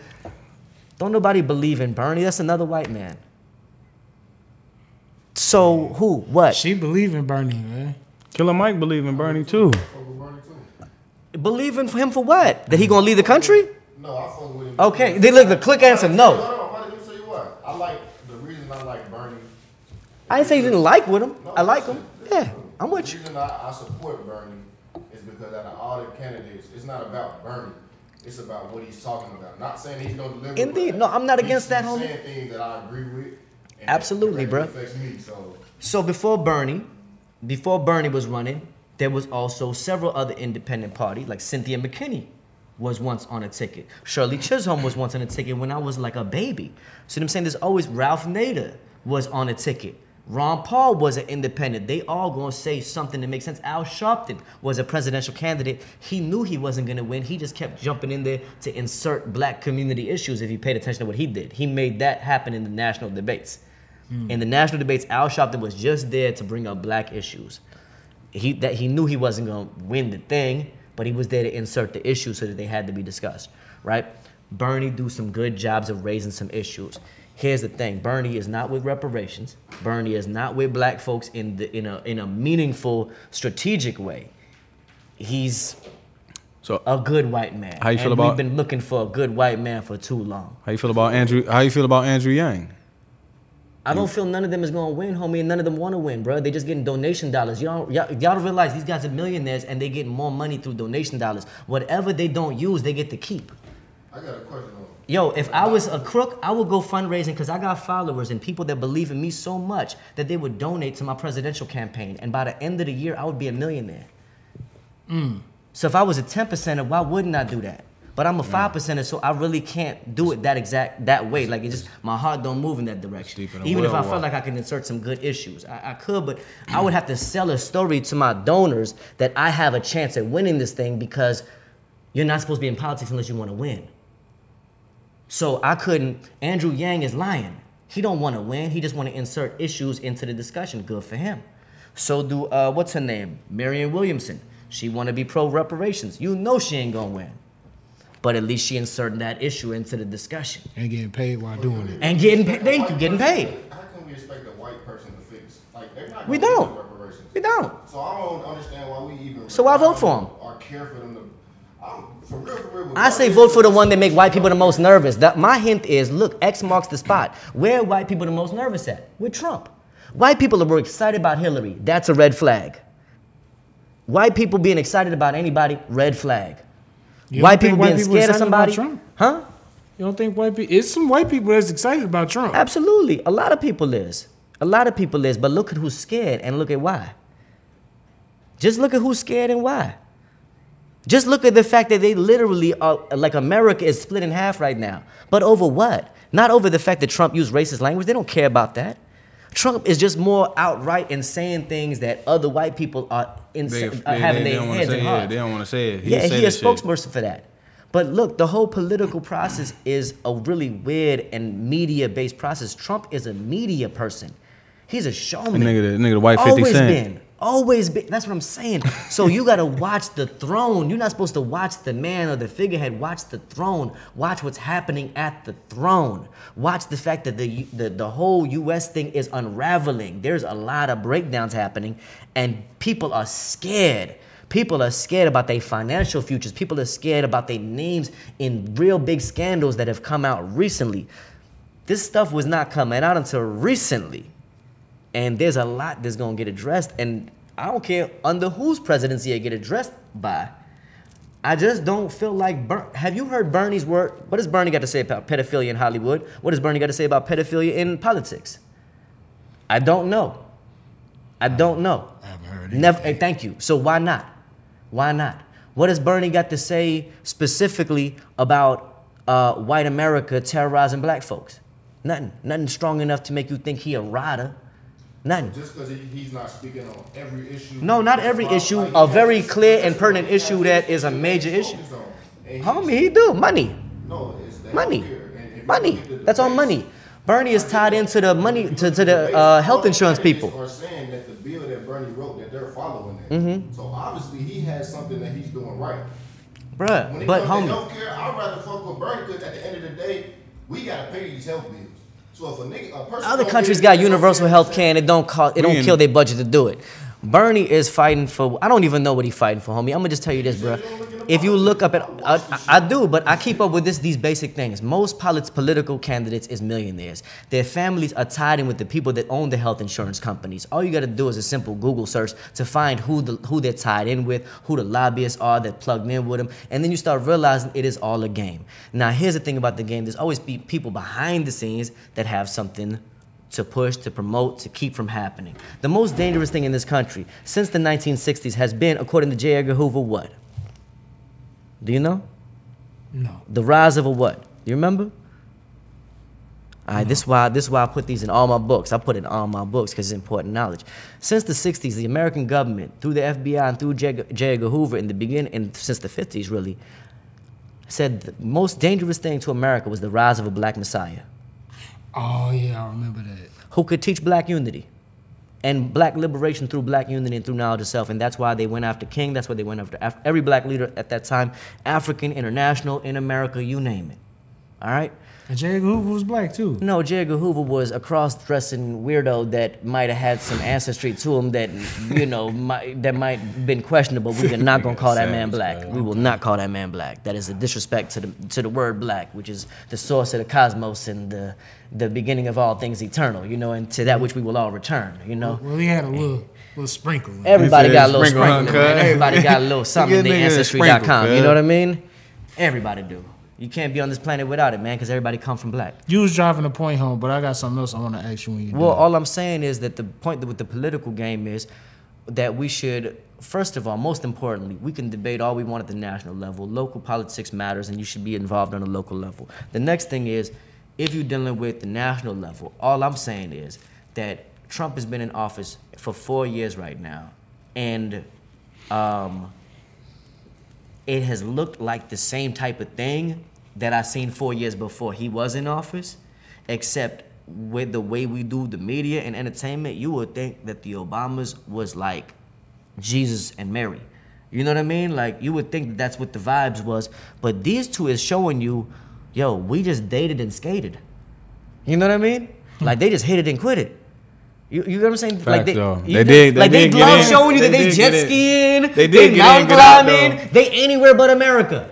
Don't nobody believe in Bernie. That's another white man. So who? What? She believe in Bernie, man. Killer Mike believe in Bernie too. Believe in him for what? That he gonna leave the country? No, I fuck with him. Okay, they look the click answer No, no. no, I didn't say what. I like the reason I like Bernie. I didn't say you didn't like with him. I like him. Yeah, I'm with The you. reason I, I support Bernie is because out of all the candidates, it's not about Bernie. It's about what he's talking about. Not saying he's gonna deliver. Indeed. but No, I'm not he's- against that, he's homie. saying things that I agree with. and Absolutely, that bruh. affects me. So So before Bernie, before Bernie was running, there was also several other independent parties, like Cynthia McKinney was once on a ticket. Shirley Chisholm was once on a ticket when I was like a baby. See what I'm saying? There's always Ralph Nader was on a ticket. Ron Paul was an independent. They all gonna say something that makes sense. Al Sharpton was a presidential candidate. He knew he wasn't gonna win. He just kept jumping in there to insert black community issues if you paid attention to what he did. He made that happen in the national debates. Hmm. In the national debates, Al Sharpton was just there to bring up black issues. He that he knew he wasn't gonna win the thing, but he was there to insert the issues so that they had to be discussed, right? Bernie do some good jobs of raising some issues. Here's the thing: Bernie is not with reparations. Bernie is not with black folks in the in a in a meaningful, strategic way. He's So a good white man. How you feel and about- We've been looking for a good white man for too long. how you feel about Andrew? How you feel about Andrew Yang? I don't feel none of them is gonna win, homie, and none of them want to win, bro. They just getting donation dollars. Y'all, y'all, y'all don't realize these guys are millionaires and they get more money through donation dollars. Whatever they don't use, they get to keep. I got a question on. Yo, if I was a crook, I would go fundraising because I got followers and people that believe in me so much that they would donate to my presidential campaign. And by the end of the year, I would be a millionaire. Mm. So if I was a 10 percenter, why wouldn't I do that? But I'm a five percenter, so I really can't do it that exact that way. Like it just my heart don't move in that direction. than Even if I felt uh. like I could insert some good issues, I, I could, but I would have to sell a story to my donors that I have a chance at winning this thing because you're not supposed to be in politics unless you want to win. So I couldn't. Andrew Yang is lying. He don't want to win. He just want to insert issues into the discussion. Good for him. So do uh, what's her name? Marianne Williamson. She want to be pro reparations. You know she ain't gonna win, but at least she inserting that issue into the discussion And getting paid while doing it. and getting paid. Thank you, getting paid. How can we expect a white person to fix? Like they're not. We don't. reparations. We don't. So I don't understand why we even. So I vote for 'em. Or care for them to. I'm, for real, for real. I say vote for the one that make white people the most nervous. That my hint is look, X marks the spot. Where are white people the most nervous at? With Trump. White people are excited about Hillary. That's a red flag. White people being excited about anybody, red flag. White people think being white scared of excited about somebody, Trump? huh? You don't think white people? It's some white people that's excited about Trump. Absolutely. A lot of people is. A lot of people is, but look at who's scared and look at why. Just look at who's scared and why. Just look at the fact that they literally are like America is split in half right now. But over what? Not over the fact that Trump used racist language. They don't care about that. Trump is just more outright in saying things that other white people are, in, They, are they, having they their don't want to heads say yeah, they don't want to say it. Yeah, he a this shit. spokesperson for that. But look, the whole political process is a really weird and media-based process. Trump is a media person. He's a showman. That nigga, the nigga, the white 50 Always Cent. been. Always been. That's what I'm saying. So you gotta watch the throne. You're not supposed to watch the man or the figurehead. Watch the throne. Watch what's happening at the throne. Watch the fact that the the, the whole U.S. thing is unraveling. There's a lot of breakdowns happening, and people are scared. People are scared about their financial futures. People are scared about their names in real big scandals that have come out recently. This stuff was not coming out until recently. And there's a lot that's gonna get addressed. And I don't care under whose presidency it get addressed by. I just don't feel like Ber- have you heard Bernie's word? What does Bernie got to say about pedophilia in Hollywood? What does Bernie got to say about pedophilia in politics? I don't know. I don't know. I haven't heard Never. thank you. So why not? Why not? What has Bernie got to say specifically about uh, white America terrorizing black folks? Nothing. Nothing strong enough to make you think he a rider. Nothing. Just because he's not speaking on every issue. No, not every Like, issue. he A very clear and pertinent what he has issue that is a major issue. he's focused on. And Homie, he do money. No, it's the Money. healthcare. And if you Money. look at the That's all money. Bernie is tied into the money to, to the uh, health insurance people. Are saying that the bill that Bernie wrote that they're following that. Mm-hmm. So obviously he has something that he's doing right. When it but comes homie, to healthcare, I'd rather fuck with Bernie because at the end of the day, we gotta pay these health bills. So if a nigga, a person other countries got universal health care and it don't cost, it don't kill their budget to do it. Bernie is fighting for. I don't even know what he's fighting for, homie. I'm gonna just tell you this, bro. If you look up at, I, I, do, but I keep up with this these basic things. Most polit- political candidates is millionaires. Their families are tied in with the people that own the health insurance companies. All you gotta do is a simple Google search to find who the who they're tied in with, who the lobbyists are that plugged in with them, and then you start realizing it is all a game. Now, here's the thing about the game: there's always be people behind the scenes that have something to push, to promote, to keep from happening. The most dangerous thing in this country since the 1960s has been, according to J. Edgar Hoover, what? Do you know? No. The rise of a what? Do you remember? All right, this is why this is why I put these in all my books. I put it in all my books because it's important knowledge. Since the 60s, the American government, through the FBI and through J. J. Edgar Hoover in the beginning, and since the 50s really, said the most dangerous thing to America was the rise of a black messiah Oh yeah, I remember that. who could teach black unity. And black liberation through black unity and through knowledge of self. And that's why they went after King. That's why they went after Af- every black leader at that time, African, international, in America, you name it. All right? And J. Edgar Hoover was black too. No, J. Edgar Hoover was a cross-dressing weirdo that might have had some ancestry to him that you know might, that might been questionable. We're not gonna call that man black. We will not call that man black. That is a disrespect to the to the word black, which is the source of the cosmos and the the beginning of all things eternal. You know, and to that which we will all return. You know. Well, he had a little little sprinkle. Everybody got a little sprinkle, huh, sprinkle, man. Everybody got a little something in Give their nigga a ancestry.com. sprinkle, You know what I mean? Everybody do. You can't be on this planet without it, man, because everybody come from black. You was driving the point home, but I got something else I want to ask you when you. Well, done. all I'm saying is that the point with the political game is that we should, first of all, most importantly, we can debate all we want at the national level. Local politics matters, and you should be involved on a local level. The next thing is, if you're dealing with the national level, all I'm saying is that Trump has been in office for four years right now, and um, it has looked like the same type of thing that I seen four years before he was in office, except with the way we do the media and entertainment, you would think that the Obamas was like Jesus and Mary. You know what I mean? Like you would think that that's what the vibes was, but these two is showing you, yo, we just dated and skated. You know what I mean? Hmm. Like they just hit it and quit it. You, you know what I'm saying? like Facts, they, though. They know- did- they like they did get love showing you that They they jet skiing, They did get mountain in, get out, climbing, they anywhere but America.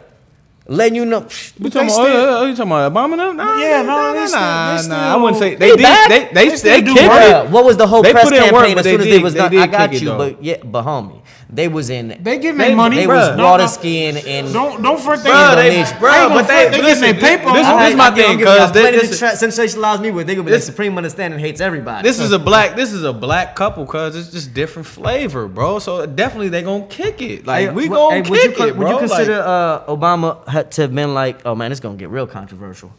Letting you know. You talking, about, oh, you talking about Obama now? Nah, Yeah, no, nah, nah, still- nah, they nah. I wouldn't say They they, did. back? They they They they, still kicked it. What was the whole They press in work, campaign as soon as they was done? I got it, you, but yeah, but homie, they was in. They getting They- money. they bruh. was No, water no. skiing in. Don't don't front they Bruh, they, bruh, but they, they listen, getting their paper this, this is my thing, cause they, this, sensationalize me with they go, but the supreme understanding hates everybody. this is a black this is a black couple, cause it's just different flavor, bro. So definitely they gonna kick it. Like we gonna kick it, bro. Would you consider uh, Obama had to have been like, oh man, it's gonna get real controversial?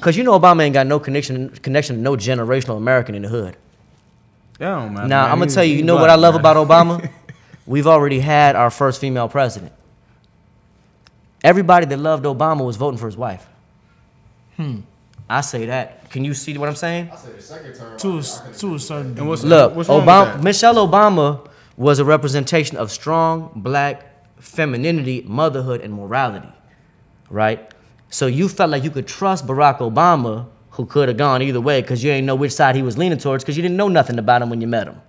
Cause you know Obama ain't got no connection connection to no generational American in the hood. yeah, don't Now man. I'm gonna tell you, you he's know what I love man. about Obama? We've already had our first female president. Everybody that loved Obama was voting for his wife. Hmm. I say that. Can you see what I'm saying? I say the second term. to I, a, I can to a certain. And what's Look, what's Obama. Michelle Obama was a representation of strong black femininity, motherhood, and morality, right? So you felt like you could trust Barack Obama, who could have gone either way because you ain't know which side he was leaning towards because you didn't know nothing about him when you met him.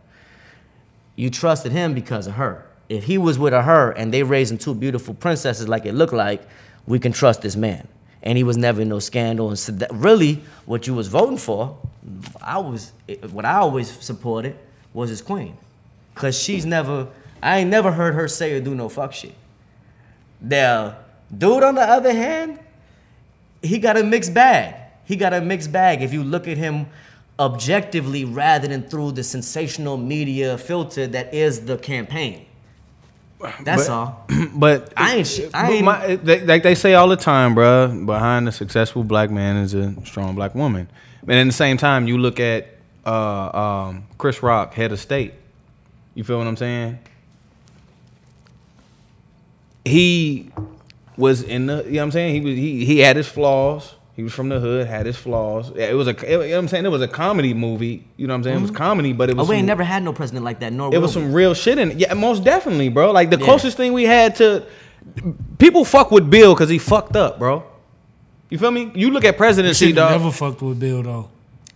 You trusted him because of her. If he was with a her and they raising two beautiful princesses like it looked like, we can trust this man. And he was never in no scandal. And so that really, what you was voting for, I was what I always supported was his queen, cause she's never. I ain't never heard her say or do no fuck shit. The dude, on the other hand, he got a mixed bag. He got a mixed bag. If you look at him objectively rather than through the sensational media filter that is the campaign. That's But- all. But I ain't I ain't- my- they, like they say all the time, bruh, Behind a successful black man is a strong black woman. And at the same time, you look at uh, um, Chris Rock, head of state. You feel what I'm saying? He was in the. You know what I'm saying? He was. He he had his flaws. He was from the hood, had his flaws. It was a. It, you know what I'm saying? It was a comedy movie. You know what I'm saying? It was mm-hmm. comedy, but it Oh, was. we ain't some- never had no president like that. Nor it was we. some real shit in it. Yeah, most definitely, bro. Like the Yeah. closest thing we had to people fuck with Bill because he fucked up, bro. You feel me? You look at presidency, She dog. never fucked with Bill though.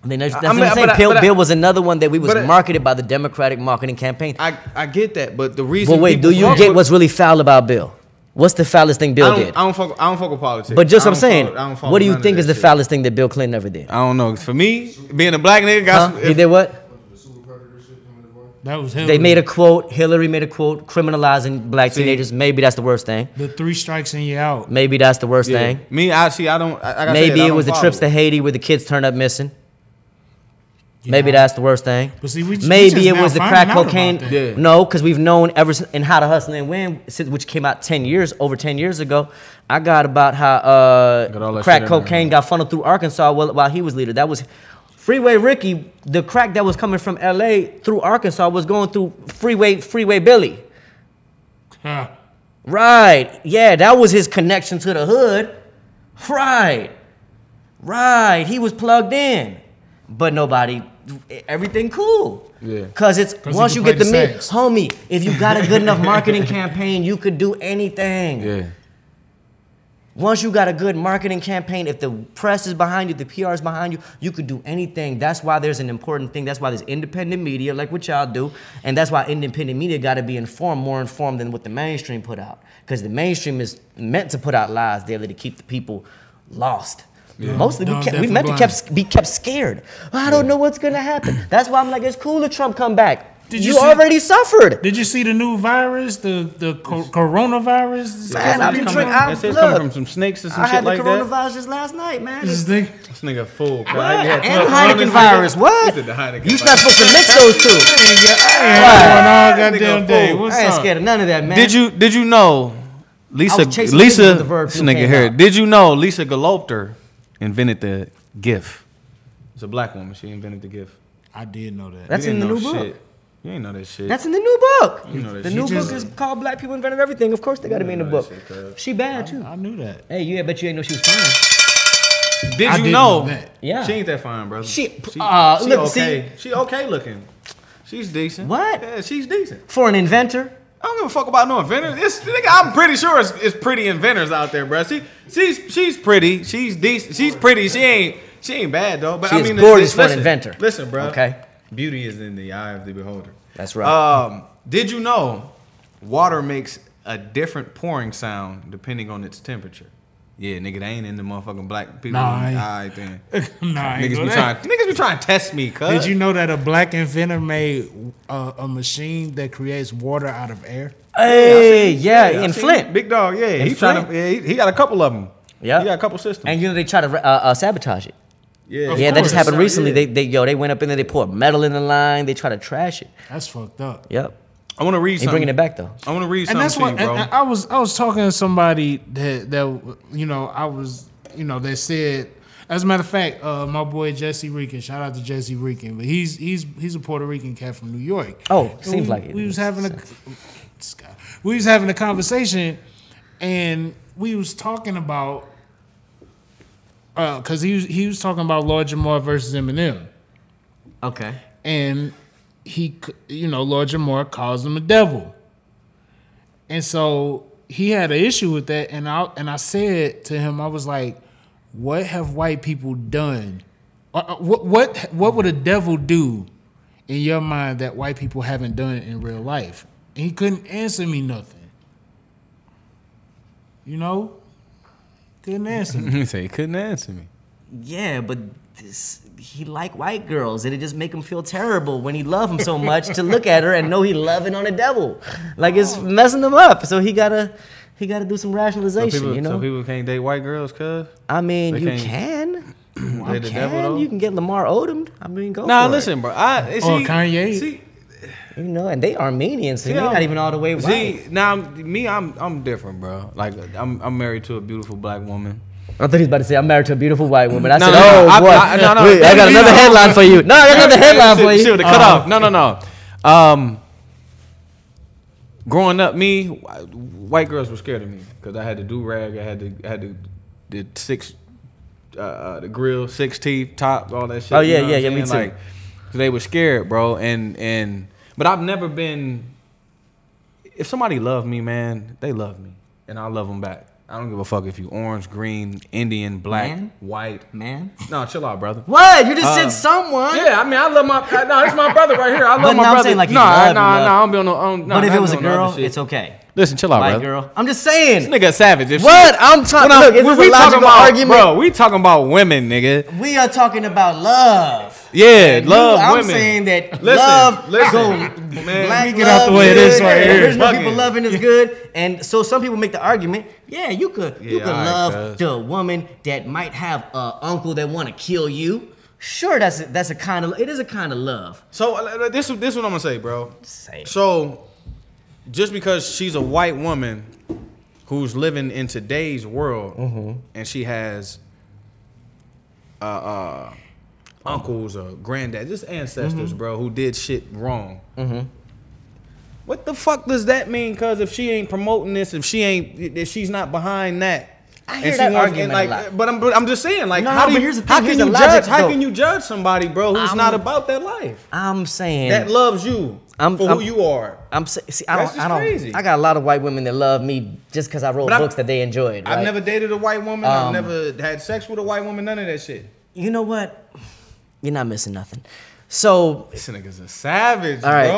I mean, that's, that's I what I'm saying. I- Bill, I- Bill was another one that we was but I- marketed by the Democratic marketing campaign. I I get that, but the reason. But wait, do you get with- what's really foul about Bill? What's the foulest thing Bill don't, did? I don't fuck. I don't fuck with politics. But just I I'm saying, follow- I don't follow what do you think is the shit. foulest thing that Bill Clinton ever did? I don't know. For me, being a black nigga, got Huh? some, He did what? The super predator shit, him and his wife. That was him. They made a quote. Hillary made a quote criminalizing black See. teenagers. Maybe that's the worst thing. the three strikes and you out. Maybe that's the worst yeah. thing. Me, I see. I don't. I, like I said, Maybe I it don't was the trips to Haiti where the kids turned up missing. Yeah. Maybe that's the worst thing. But see, we, we Maybe just it was the crack cocaine. Yeah. No, because we've known ever since in How to Hustle and Win, since- which came out ten years over ten years ago. I got about how uh, that crack shit in there. cocaine got funneled through Arkansas while, while he was leader. That was Freeway Ricky. The crack that was coming from L.A. through Arkansas was going through Freeway Freeway Billy. Huh. Right. Yeah, that was his connection to the hood. Right. Right. He was plugged in. But nobody everything cool. Yeah. Cause it's 'Cause once you you get the play the mid, homie. If you got a good enough marketing campaign, you could do anything. Yeah. Once you got a good marketing campaign, if the press is behind you, the PR is behind you, you could do anything. That's why there's an important thing. That's why there's independent media, like what y'all do, and that's why independent media got to be informed, more informed than what the mainstream put out, because the mainstream is meant to put out lies daily to keep the people lost. Mostly, we, Dumb, kept, we and meant to kept, be kept scared. I don't know what's gonna happen. That's why I'm like, it's cool that Trump come back. Did you you see- already suffered. Did you see the new virus, the the co- coronavirus? Man, I've been Coming- drinking. I, that shit's coming look, from some snakes and some I shit had the like coronavirus just last night, man. This thing. This nigga fool. What? And Heineken virus. What? The Heineken You virus. not supposed to mix those two. Going all goddamn day. fool. What's I ain't scared of none of that, man. Did you did you know Lisa I Lisa niggas when the Verb this nigga here? Did you know Lisa Gelobter invented the GIF? It's a black woman. She invented the GIF. I did know that. That's You in the new book. shit. You ain't know that shit. That's in the new book. You know that the shit. new She book just- is called Black People Invented Everything. Of course, they got to be in the book. shit. She bad too. I knew that. Hey, you, I bet you ain't know she was fine. Did I you did know? know that. Yeah. She ain't that fine, brother. She- uh, she look, okay. She okay looking. She's decent. What? Yeah, she's decent. For an inventor, I don't give a fuck about no inventors. It's, nigga, I'm pretty sure it's, it's pretty inventors out there, bro. She, she's she's pretty. She's decent. She's pretty. She ain't she ain't bad though. But She I mean, gorgeous for an inventor. Listen, bro. Okay. Beauty is in the eye of the beholder. That's right. Um, did you know water makes a different pouring sound depending on its temperature? Yeah, nigga, they ain't in the motherfucking black people. Nah, I ain't. All right, then. nah, I ain't niggas be that. trying. Niggas be trying to test me, cuz. Did you know that a black inventor made uh, a machine that creates water out of air? hey, yeah, I in seen Flint. Big dog, yeah. In He trying to. Yeah, he, he got a couple of them. Yeah. he got a couple systems. And you know they try to uh, uh, sabotage it. yeah, yeah, that just course. happened Yeah. recently. They, they, yo, they went up in there. They poured metal in the line. They try to trash it. That's fucked up. Yep. I want to read They something. bringing it back though. I want to read and something that's to why you, bro. and- and I was I was talking to somebody that that you know I was you know that said as a matter of fact uh, my boy Jesse Rican shout out to Jesse Rican but he's he's he's a Puerto Rican cat from New York Oh, And seems we, like it. we was having a guy. we was having a conversation and we was talking about because he was he was talking about Lord Jamar versus Eminem Okay. and he, you know, Lord Jamar calls him a devil, and so he had an issue with that. And I and I said to him, I was like, "What have white people done? Uh, uh, What what what would a devil do in your mind that white people haven't done in real life?" And he couldn't answer me nothing. You know, couldn't answer me. he said he couldn't answer me. Yeah, but this, he like white girls, and it just make him feel terrible when he love them so much to look at her and know he loving on a devil, like it's oh. messing him up. So he gotta he gotta do some So rationalization. people, you know, so people can't date white girls, cuz. I mean, they you can't can. You the devil, can. You can get Lamar Odom. I mean, go Nah, for listen, bro. I see, Or Kanye. See. You know, and they Armenians, so See, they're I'm- not even all the way see, white. now me, I'm I'm different, bro. Like I'm I'm married to a beautiful black woman. I thought he was about to say, "I'm married to a beautiful white woman." I No, said, no, no, "Oh I- boy, I- no, no, Wait, I got another headline for you." No, I got another headline for you. Shoot, cut Oh. off. No, no, no. Um, growing up, me, white girls were scared of me because I had the do rag, I had the I had the the six, uh, uh, the grill, six teeth, top, all that shit. Oh, you yeah, know yeah, yeah, me too. Like, they were scared, bro, and and but I've never been. If somebody loved me, man, they love me, and I love them back. I don't give a fuck if you orange, green, Indian, black, Man? white. Man, No, chill out, brother. what? You just Uh, said someone. Yeah, I mean, I love my. I- No, it's my brother right here. I love But my no, I'm brother. saying, like, you no, love nah, nah, love. nah, I don't be on no. On, nah, but if it was a on no other girl, it's okay. Listen, chill out, White brother. girl. I'm just saying. This nigga savage. If she- What? I'm trying. When I- Look, is when this a talking logical about, argument? bro? We talking about women, nigga. We are talking about love. Yeah, You- love I'm women. saying that Listen, love listen, go man. black Let me get out the way of this right here. Original Bugging. people loving is good, and so some people make the argument. Yeah, you could you could love the woman that might have a uncle that want to kill you. Sure, that's a, that's a kind of it is a kind of love. So uh, this this is what I'm gonna say, bro. It. So just because she's a white woman who's living in today's world Mm-hmm. and she has uh, uh, uncles or granddad, just Mm-hmm. ancestors, bro, who did shit wrong. What the fuck does that mean? Cause if she ain't promoting this, if she ain't, if she's not behind that, I hear that argument and a like, lot. But I'm, but I'm just saying, like, No, how no, do you, the how can you judge? How can you judge somebody, bro, who's I'm- not about that life? I'm saying That loves you I'm- for I'm- who you are. I'm see, I That's don't, I don't, crazy. I got a lot of white women that love me just because I wrote But I've- books that they enjoyed. I've never dated a white woman. I've Um, never had sex with a white woman. None of that shit. You know what? You're not missing nothing. So This nigga's a savage, All right.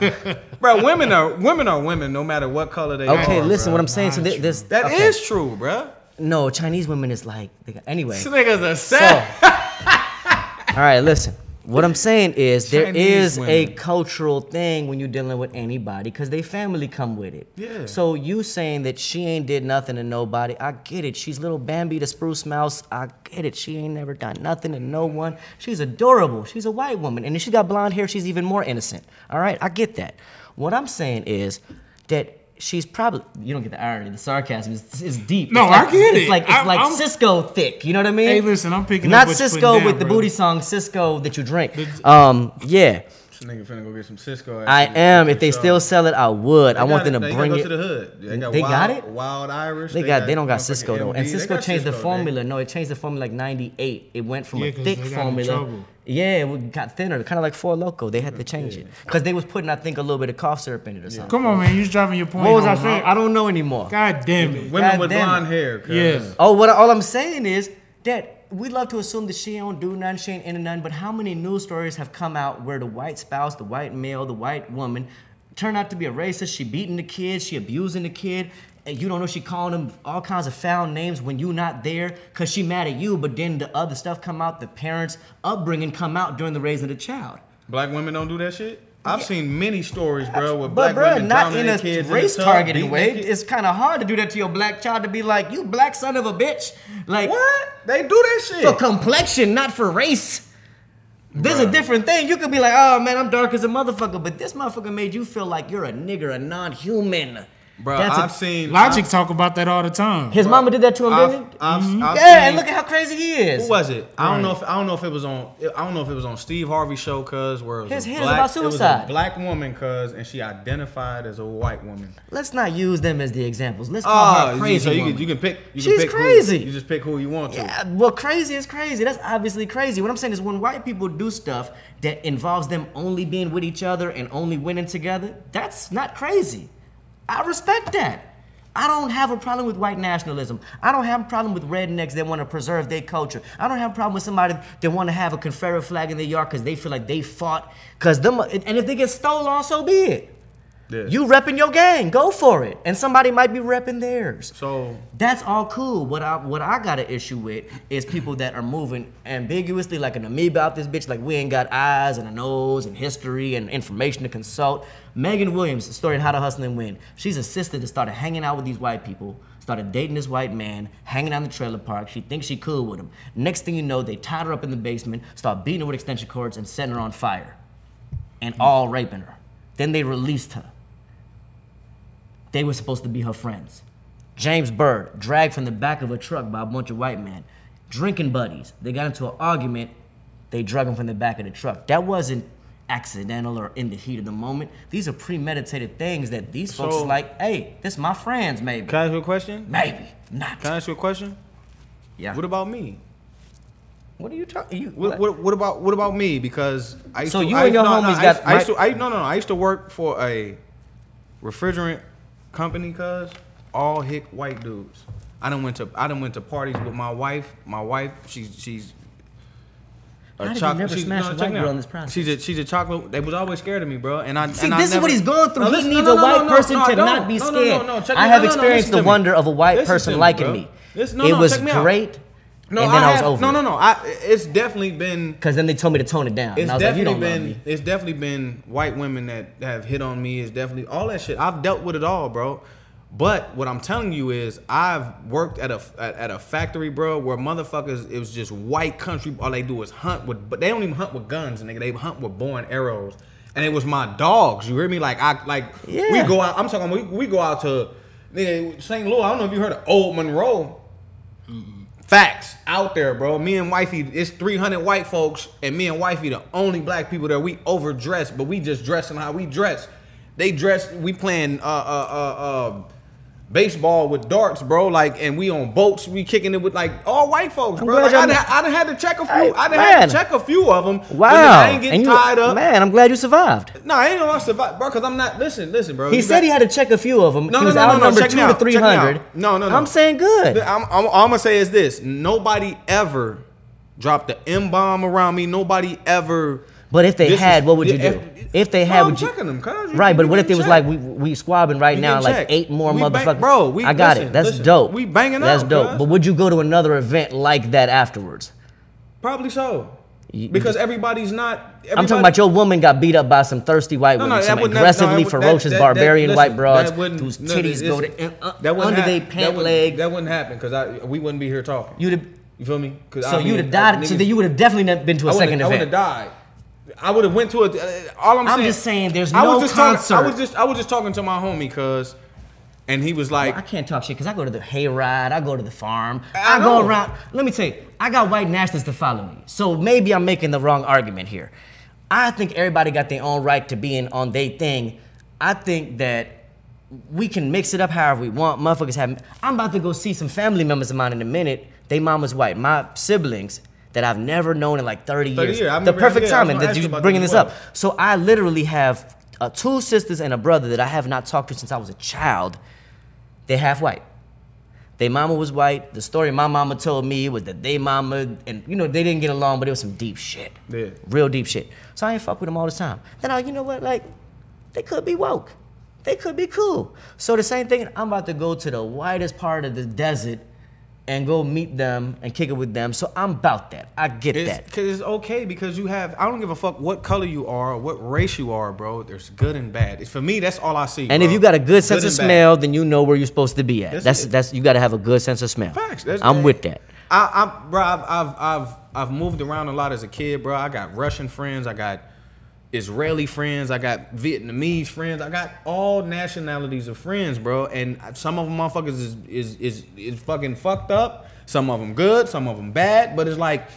bro. bro, women are women are women, no matter what color they are. okay, listen, bro. what I'm saying. So thi- this That okay. is true, bro. no Chinese women is like got, anyway. This nigga's a So, savage. all right, listen. What I'm saying is there Chinese is a women. cultural thing when you're dealing with anybody because they family come with it. Yeah. So you saying that she ain't did nothing to nobody, I get it. She's little Bambi the spruce mouse. I get it. She ain't never done nothing to no one. She's adorable. She's a white woman, and if she got blonde hair, she's even more innocent. All right, I get that. What I'm saying is that. She's probably you don't get the irony, the sarcasm is, is deep. No, It's like- I get It's like it's I'm- like I'm- Cisco thick. You know what I mean? Hey, listen, I'm picking Not up what you're Cisco with the booty song Cisco that you drink. Um, yeah, This nigga finna go get some Cisco. I am. If they the still sell it, I would. They I want got them to They bring gotta it. to the hood. They got, They wild, got it? Wild Irish. They got. They don't got Cisco though, MD. and Cisco changed the Cisco, they- formula. No, it changed the formula like '98. It went from Yeah, a 'cause thick they got formula. trouble. Yeah, it got thinner, kind of like Four Loco. They had to change it because they was putting, I think, a little bit of cough syrup in it or something. Come on, man. You was driving your point. What was I saying? bro. I don't know anymore. God damn it. Women God with damn it. blonde hair. cuz. Yeah. Oh, what all I'm saying is that we love to assume that she don't do none, she ain't into none, But how many news stories have come out where the white spouse, the white male, the white woman, turned out to be a racist? She beating the kid, she abusing the kid, and you don't know she calling him all kinds of foul names when you not there because she mad at you. But then the other stuff come out, the parents' upbringing come out during the raising of the child. Black women don't do that shit. I've seen many stories, bro, with But black bro, women not in a kids race in the tub, targeting way. It's kind of hard to do that to your black child to be like, you black son of a bitch. Like What? They do that shit. for complexion, not for race. There's a different thing. You could be like, oh man, I'm dark as a motherfucker, but this motherfucker made you feel like you're a nigger, a non-human. Bro, That's a- I've seen Logic talk about that all the time. His mama did that to him, I've, didn't it? I've, mm-hmm. I've yeah, seen, and look at how crazy he is. Who was it? I don't know if I don't know if it was on I don't know if it was on Steve Harvey show cuz where it was His a black, about It was suicide. a black woman cuz and she identified as a white woman. Let's not use them as the examples. Let's call ah, her Oh, crazy so you woman. can, you can pick. You She's can pick who- crazy. you just pick who you want to. Yeah, well, crazy is crazy. That's obviously crazy. What I'm saying is when white people do stuff that involves them only being with each other and only winning together, that's not crazy. I respect that. I don't have a problem with white nationalism. I don't have a problem with rednecks that want to preserve their culture. I don't have a problem with somebody that want to have a Confederate flag in their yard because they feel like they fought. Cause them, and if they get stolen, so be it. Yeah. You repping your gang, go for it. And somebody might be repping theirs. So That's all cool. What I what I got an issue with is people that are moving ambiguously like an amoeba out this bitch, like we ain't got eyes and a nose and history and information to consult. Megan Williams, the story in How to Hustle and Win. She's a sister that started hanging out with these white people, started dating this white man, hanging out in the trailer park. She thinks she cool with him. Next thing you know, they tied her up in the basement, start beating her with extension cords and setting her on fire. And all raping her. Then they released her. They were supposed to be her friends. James Byrd, dragged from the back of a truck by a bunch of white men. Drinking buddies. They got into an argument. They drug him from the back of the truck. That wasn't accidental or in the heat of the moment. These are premeditated things that these folks So- is like, hey, this my friends, maybe. can I ask you a question? Maybe. Not. Can I ask you a question? Yeah. What about me? What are you talking? You, What, what, what about what about me? Because I used So to, you I, and your no, no, homies I got used, I used to I, no no no I used to work for a refrigerant company. Cause all hick white dudes. I done went to I done went to parties with my wife. My wife she's she's. How did you never smash a check white me girl out. in this process? She's a she's a chocolate. They was always scared of me, bro. And I See, and I this is never- what he's going through. He listen, needs a white person I to don't. not be No, scared. no, no, no, check I have no, no, no, experienced listen the to me. wonder of a white Listen person me, liking bro. me. Listen- no, it no, was check me out. great, No, and then I, was have- over. No, no, no. I, it's definitely been Because then they told me to tone it down. it's and I was like, you definitely love been me. it's definitely been white women that have hit on me. It's definitely all that shit. I've dealt with it all, bro. But what I'm telling you is, I've worked at a at, at a factory, bro, where motherfuckers it was just white country. All they do is hunt with, but they don't even hunt with guns, nigga. They hunt with bow and arrows. And it was my dogs. You hear me? Like I like we go out. I'm talking. We, we go out to nigga, St. Louis. I don't know if you heard of Old Monroe. Facts out there, bro. Me and wifey, it's 300 white folks, and me and wifey the only black people there. We overdressed, but we just dressing how we dress. They dress. We playing uh uh uh uh baseball with darts, bro. Like, and we on boats, we kicking it with like all white folks, bro. Like, I, done, I done had to check a few. Hey, I done had man. to check a few of them. Wow. I ain't getting you- tied up. Man, I'm glad you survived. No, I ain't gonna survive, bro. Cause I'm not. Listen, listen, bro. He You said got- he had to check a few of them. No, he no, was no, no, no, check two out, to out. 300. No, no, no. I'm saying good. I'm, I'm, all I'm gonna say is this: nobody ever dropped the M bomb around me. Nobody ever. But if they This had, is- what would you do? if- If they had, I'm would you? them, Right, but what if it was like we we squabbing right You now, like eight more We bang- motherfuckers? bro, we- I got listen, it. That's listen. dope. We banging That's out, dope. cuz. But would you go to another event like that afterwards? Probably so. You- Because everybody's not. I'm talking about your woman got beat up by some thirsty white No, women, no, some that that- no, aggressively would- ferocious that- that- barbarian listen, white broads that whose no, titties go to uh, that under their pant leg. That wouldn't happen because I we wouldn't be here talking. You'd have, You feel me? 'Cause so you'd have died. so you would have definitely been to a second would've- I would have died. I would have went to a. Uh, all I'm, I'm saying. just saying there's I was just talking- I was just I was just talking to my homie cause, and he was like, I can't talk shit because I go to the hayride, I go to the farm, I I, go around. Let me tell you, I got white nationalists to follow me. So maybe I'm making the wrong argument here. I think everybody got their own right to be in on their thing. I think that we can mix it up however we want. Motherfuckers have. I'm about to go see some family members of mine in a minute. They mama's white. My siblings that I've never known in like 30, 30 years. years. The perfect timing that you you about bringing this this up. So I literally have uh, two sisters and a brother that I have not talked to since I was a child. They're half white. Their mama was white. The story my mama told me was that they mama and you know they didn't get along, but it was some deep shit. Yeah. Real deep shit. So I ain't fuck with them all the time. Then I, you know what, like, they could be woke. They could be cool. So the same thing, I'm about to go to the whitest part of the desert and go meet them and kick it with them. So I'm about that. I get It's, that. Cause it's okay because you have. I don't give a fuck what color you are, what race you are, bro. There's good and bad. It's, for me, that's all I see. And bro. if you got a good sense of and bad. smell, then you know where you're supposed to be at. That's That's that's, you got to have a good sense of smell. Facts. That's, I'm with that. I, I, bro, I've, I've, I've, I've moved around a lot as a kid, bro. I got Russian friends. I got Israeli friends. I got Vietnamese friends. I got all nationalities of friends, bro. And some of them motherfuckers is is is, is fucking fucked up. Some of them good. Some of them bad. But it's like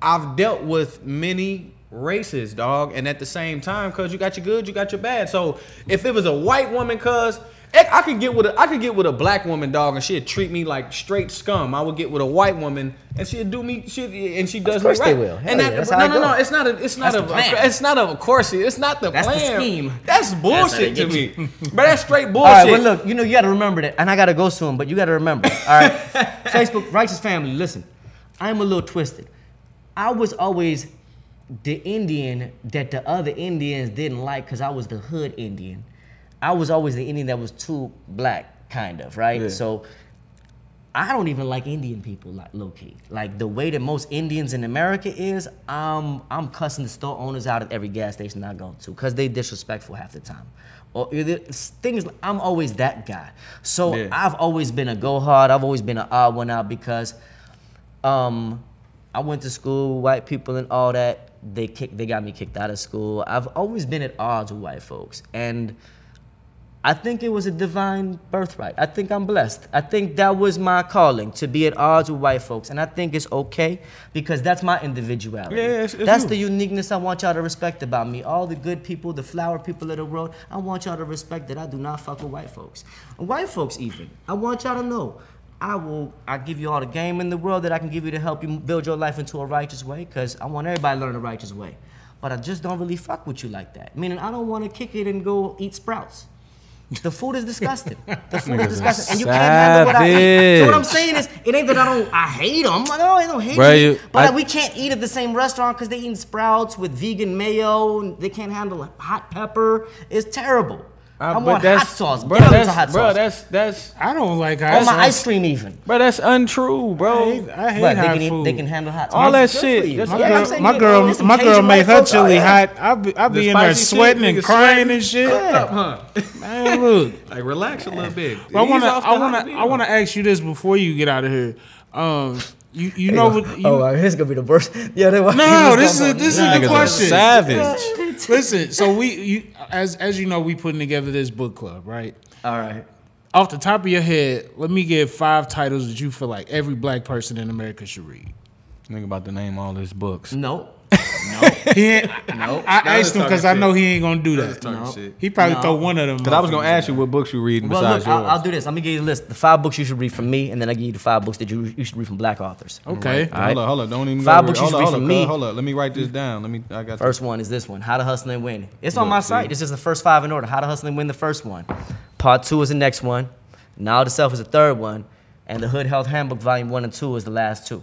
I've dealt with many races, dog, and at the same time, cause you got your good, you got your bad. So if it was a white woman, cause I could get with a I could get with a black woman, dog, and she'd treat me like straight scum. I would get with a white woman, and she'd do me shit, and she does course me they right. will. Hell and yeah, that, that's no, how it no, no, it's not a, it's not That's a, the it's not a, of course, it's not the That's the plan. scheme. That's how they bullshit to get me. but that's straight bullshit. right, well, look, you know, you got to remember that, and I got to go soon, but you got to remember. All right, Facebook, righteous family. Listen, I'm a little twisted. I was always the Indian that the other Indians didn't like because I was the hood Indian. I was always the Indian that was too black, kind of, right? Yeah. So I don't even like Indian people, like low key. Like the way that most Indians in America is, um, I'm cussing the store owners out at every gas station I go to because they disrespectful half the time. Or things, I'm always that guy. So Yeah. I've always been a go hard. I've always been an odd one out because, um, I went to school, white people and all that. They kicked, they got me kicked out of school. I've always been at odds with white folks, and I think it was a divine birthright. I think I'm blessed. I think that was my calling to be at odds with white folks, and I think it's okay because that's my individuality. Yeah, it's- it's that's you. the uniqueness I want y'all to respect about me. All the good people, the flower people of the world, I want y'all to respect that I do not fuck with white folks. White folks, even. I want y'all to know. I will. I give you all the game in the world that I can give you to help you build your life into a righteous way, because I want everybody to learn a righteous way. But I just don't really fuck with you like that. Meaning, I don't want to kick it and go eat sprouts. The food is disgusting. The food is disgusting, and you can't handle what I eat. So what I'm saying is, it ain't that I don't, I hate them. No, I don't hate them. But I- like, we can't eat at the same restaurant because they eating sprouts with vegan mayo. And they can't handle hot pepper. It's terrible. I, but want that's- hot sauce. Bro, Get that's, into hot bro, sauce. that's that's I don't like On hot my ice cream, even. bro, that's untrue, I bro. hate, I hate But they hot can, eat, food. they can handle hot sauce. All that shit. That's my Yeah, I'm girl, saying my you- girl, there's some my girl Cajun made white her folks out chili there. hot. I be, I be in there spicy shit, sweating and niggas crying sweating. and shit. Cooked up, huh? Man, look. Like relax a little bit. I Ease wanna, off the I wanna, jalapeno. I wanna ask you this before you get out of here. Um, you, you know what? You, oh, wow, this is gonna be the worst. Yeah, they no, this is this is the question. savage. Listen, so we, you, as as you know, we putting together this book club, right? All right. Off the top of your head, let me give five titles that you feel like every black person in America should read. Think about the name all these books. No. He ain't, Nope. I Now asked him because I know he ain't gonna do that. talk No. shit. He probably No. throw one of them. Because I was gonna ask you what books you reading Well, besides look, I'll. I'll do this. I'm gonna give you a list. The five books you should read from me, and then I give you the five books that you you should read from black authors. Okay. All right. Hold up, hold up. Don't even Five go books hold you up, should hold read up, from cuz, me. Hold up. Let me write this down. Let me. I got First one is this one: How to Hustle and Win. It's on my site. This is the first five in order. How to Hustle and Win, the first one. Part two is the next one. Now to Self is the third one, and the Hood Health Handbook Volume One and Two is the last two,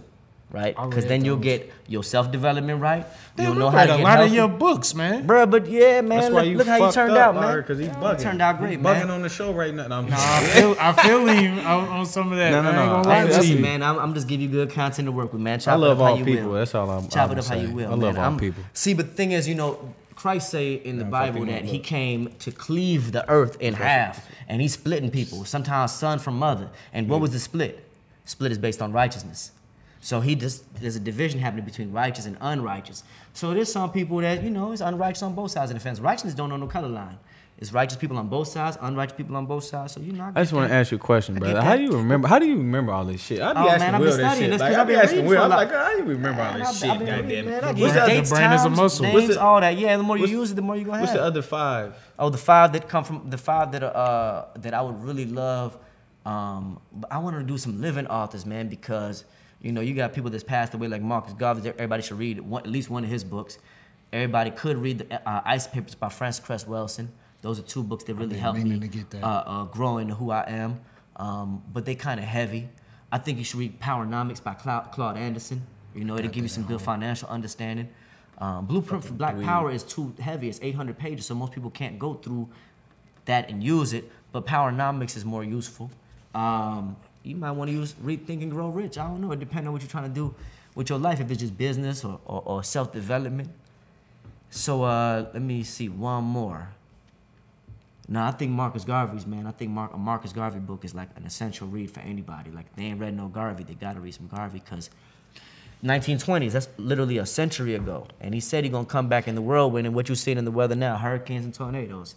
right? Because read then you'll get your self development right. Damn, You'll know how read to a get lot healthy. of your books, man. Bruh, but yeah, man. That's look, why you look how you turned up, out, man. Because he Yeah, bugging. Turned out great, He man. bugging on the show right now. No, I'm Nah, I feel, I feel him on, on some of that. No, no, no. gonna I lie Hey, ain't- listen, man. I'm, I'm just giving you good content to work with, man. Chop I love it up how all you people. Will. That's all I'm- Chop I'm it up how you will. I love man. all I'm- people. See, but the thing is, you know, Christ say in the Nah, Bible that he came to cleave the earth in half, and he's splitting people. Sometimes son from mother. And what was the split? Split is based on righteousness. So he just there's a division happening between righteous and unrighteous. So there's some people that you know is unrighteous on both sides of the fence. Righteousness don't know no color line. It's righteous people on both sides, unrighteous people on both sides. So you know. I just want to ask you a question, brother. How do you remember? How do you remember all this shit? I be Oh, asking man, I've Will this shit. this Like, I be asking Will. I'm like, how do you remember all this I've- shit? I've been Goddamn man. it. I What's give that? The brain is a muscle. Names, What's the- all that. Yeah, the more you use it, the more you gonna What's have. the other five? Oh, the five that come from the five that are, uh that I would really love. Um, I want to do some living authors, man, because you know you got people that's passed away like Marcus Garvey. Everybody should read one, at least one of his books. Everybody could read the uh, Isis Papers by Frances Cress. Those are two books that really helped me meaning to get that. Uh, uh, grow into who I am. Um, but they kind of heavy. I think you should read Powernomics by Cla- Claude Anderson. You know, it'll give you some good financial understanding. Um, Blueprint for Black Power is too heavy. It's 800 pages, so most people can't go through that and use it. But Powernomics is more useful. Um, you might want to use Read, Think, and Grow Rich. I don't know. It depends on what you're trying to do with your life. If it's just business or, or, or self development. So uh, let me see one more. No, I think Marcus Garvey's man. I think Mark, a Marcus Garvey book is like an essential read for anybody. Like they ain't read no Garvey, they gotta read some Garvey because 1920s. That's literally a century ago, and he said he gonna come back in the whirlwind. And what you seeing in the weather now, hurricanes and tornadoes.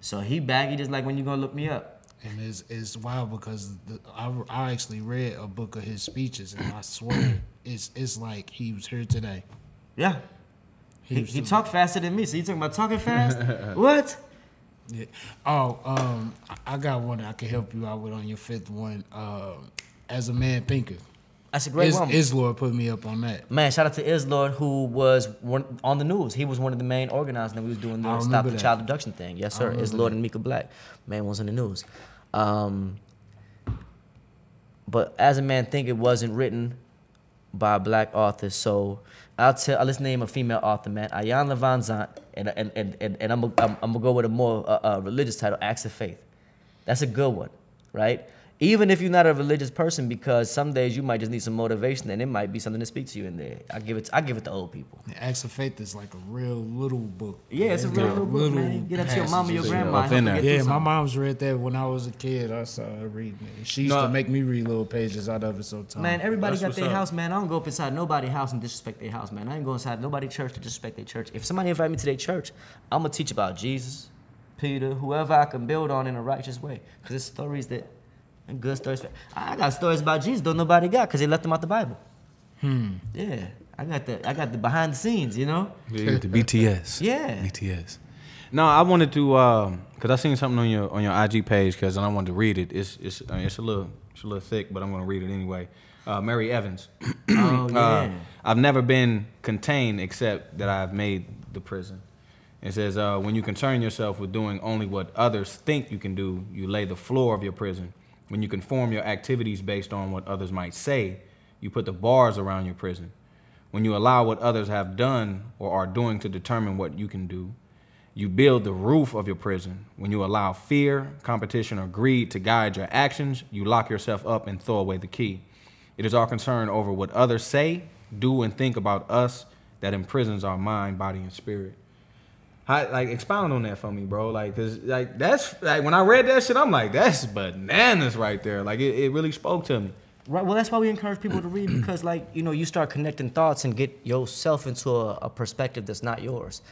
So he. He just like when you gonna look me up. And it's, it's wild because the, I, I actually read a book of his speeches, and I swear it's it's like he was here today. Yeah. He, was he talked faster than me. So you talking about talking fast? what? Yeah. Oh, um, I- got one I can help you out with on your fifth one. Um, as a man thinketh, That's a great one. Is, woman. Islor put me up on that. Man, shout out to Islord who was one, on the news. He was one of the main organizers that we was doing the stop the that. child abduction thing. Yes, sir. Islord and Mika Black. Man was in the news. Um, but as a man think it wasn't written by a black author. So I'll tell let's name a female author, man. Iyanla Vanzant, and and and and, and I'm, I'm I'm gonna go with a more uh, uh, religious title, Acts of Faith. That's a good one, right? Even if you're not a religious person, because some days you might just need some motivation, and it might be something to speak to you in there. I give it, I give it to old people. The Acts of Faith is like a real little book. Yeah, it's a real little book, man. Get up to your mama, your grandma. up and help in her there. get through Yeah, my mom's read that when I was a kid. I saw her reading it. She used No. to make me read little pages out of it sometimes. Man, everybody That's got their up. house, man. I don't go up inside nobody's house and disrespect their house, man. I ain't go inside nobody's church to disrespect their church. If somebody invite me to their church, I'm gonna teach about Jesus, Peter, whoever I can build on in a righteous way. Cause it's stories that, and good stories. I got stories about Jesus don't nobody got, cause they left them out the Bible. Hmm. Yeah, I got the, I got the behind the scenes, you know. Yeah, the BTS. Yeah. BTS. No, I wanted to um cuz I seen something on your on your IG page cuz I wanted to read it. It's it's uh, it's a little it's a little thick, but I'm going to read it anyway. Uh, Mari Evans. Oh yeah. Uh, I've never been contained except that I've made the prison. It says, uh, when you concern yourself with doing only what others think you can do, you lay the floor of your prison. When you conform your activities based on what others might say, you put the bars around your prison. When you allow what others have done or are doing to determine what you can do, you build the roof of your prison. When you allow fear, competition, or greed to guide your actions, you lock yourself up and throw away the key. It is our concern over what others say, do, and think about us that imprisons our mind, body, and spirit. How, like expound on that for me, bro. Like, cause like that's like when I read that shit, I'm like, that's bananas right there. Like it, it really spoke to me. Right. Well, that's why we encourage people to read because, like, you know, you start connecting thoughts and get yourself into a, a perspective that's not yours,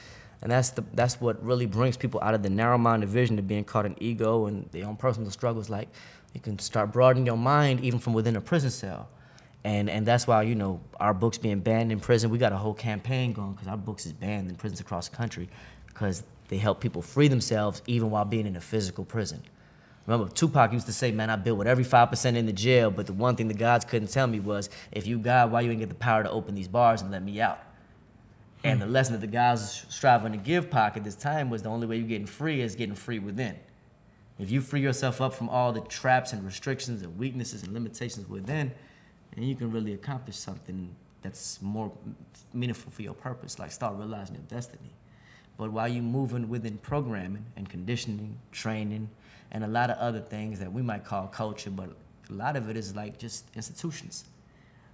and that's the that's what really brings people out of the narrow-minded vision of being caught in ego and their own personal struggles. Like, you can start broadening your mind even from within a prison cell, And and that's why you know our books being banned in prison. We got a whole campaign going because our books is banned in prisons across the country because they help people free themselves even while being in a physical prison. Remember, Tupac used to say, "Man, I built with every five percent in the jail, but the one thing the gods couldn't tell me was, if you God, why you ain't get the power to open these bars and let me out?" Hmm. And the lesson that the guys was striving to give Pac at this time was the only way you're getting free is getting free within. If you free yourself up from all the traps and restrictions and weaknesses and limitations within, then you can really accomplish something that's more meaningful for your purpose, like start realizing your destiny. But while you're moving within programming and conditioning, training, and a lot of other things that we might call culture, but a lot of it is like just institutions.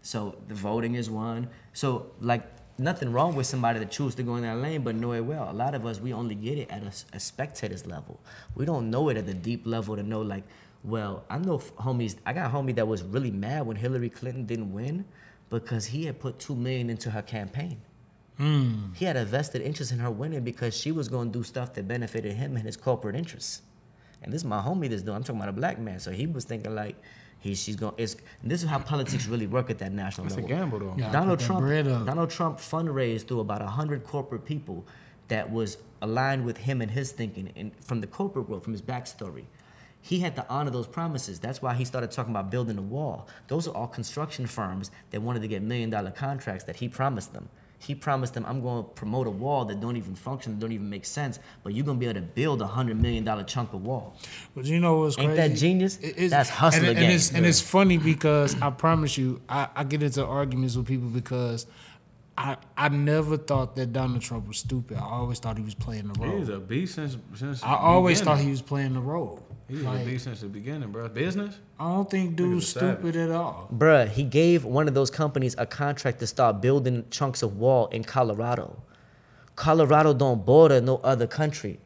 So the voting is one. So like nothing wrong with somebody that chooses to go in that lane, but know it well. A lot of us we only get it at a, a spectator's level. We don't know it at the deep level to know like, well, I know homies. I got a homie that was really mad when Hillary Clinton didn't win because he had put two million into her campaign. He had a vested interest in her winning because she was going to do stuff that benefited him and his corporate interests. And this is my homie that's doing. I'm talking about a black man. So he was thinking like, he she's going. It's this is how politics really work at that national level. It's a level. gamble though. Yeah. Donald Trump. bread. Donald Trump fundraised through about hundred corporate people that was aligned with him and his thinking, and from the corporate world, from his backstory. He had to honor those promises. That's why he started talking about building a wall. Those are all construction firms that wanted to get million dollar contracts that he promised them. He promised them, I'm going to promote a wall that don't even function, that don't even make sense, but you're going to be able to build a hundred million dollar chunk of wall. But you know what's Ain't crazy? that genius? It- That's hustler and, it- and game. it's, and it's funny because I promise you, I, I get into arguments with people because I I never thought that Donald Trump was stupid. I always thought he was playing the role. He's a beast since since. I always beginning. thought he was playing the role. He's Like, a beast since the beginning, bro. Business. I don't think dude's stupid at all. Bruh, he gave one of those companies a contract to start building chunks of wall in Colorado. Colorado don't border no other country.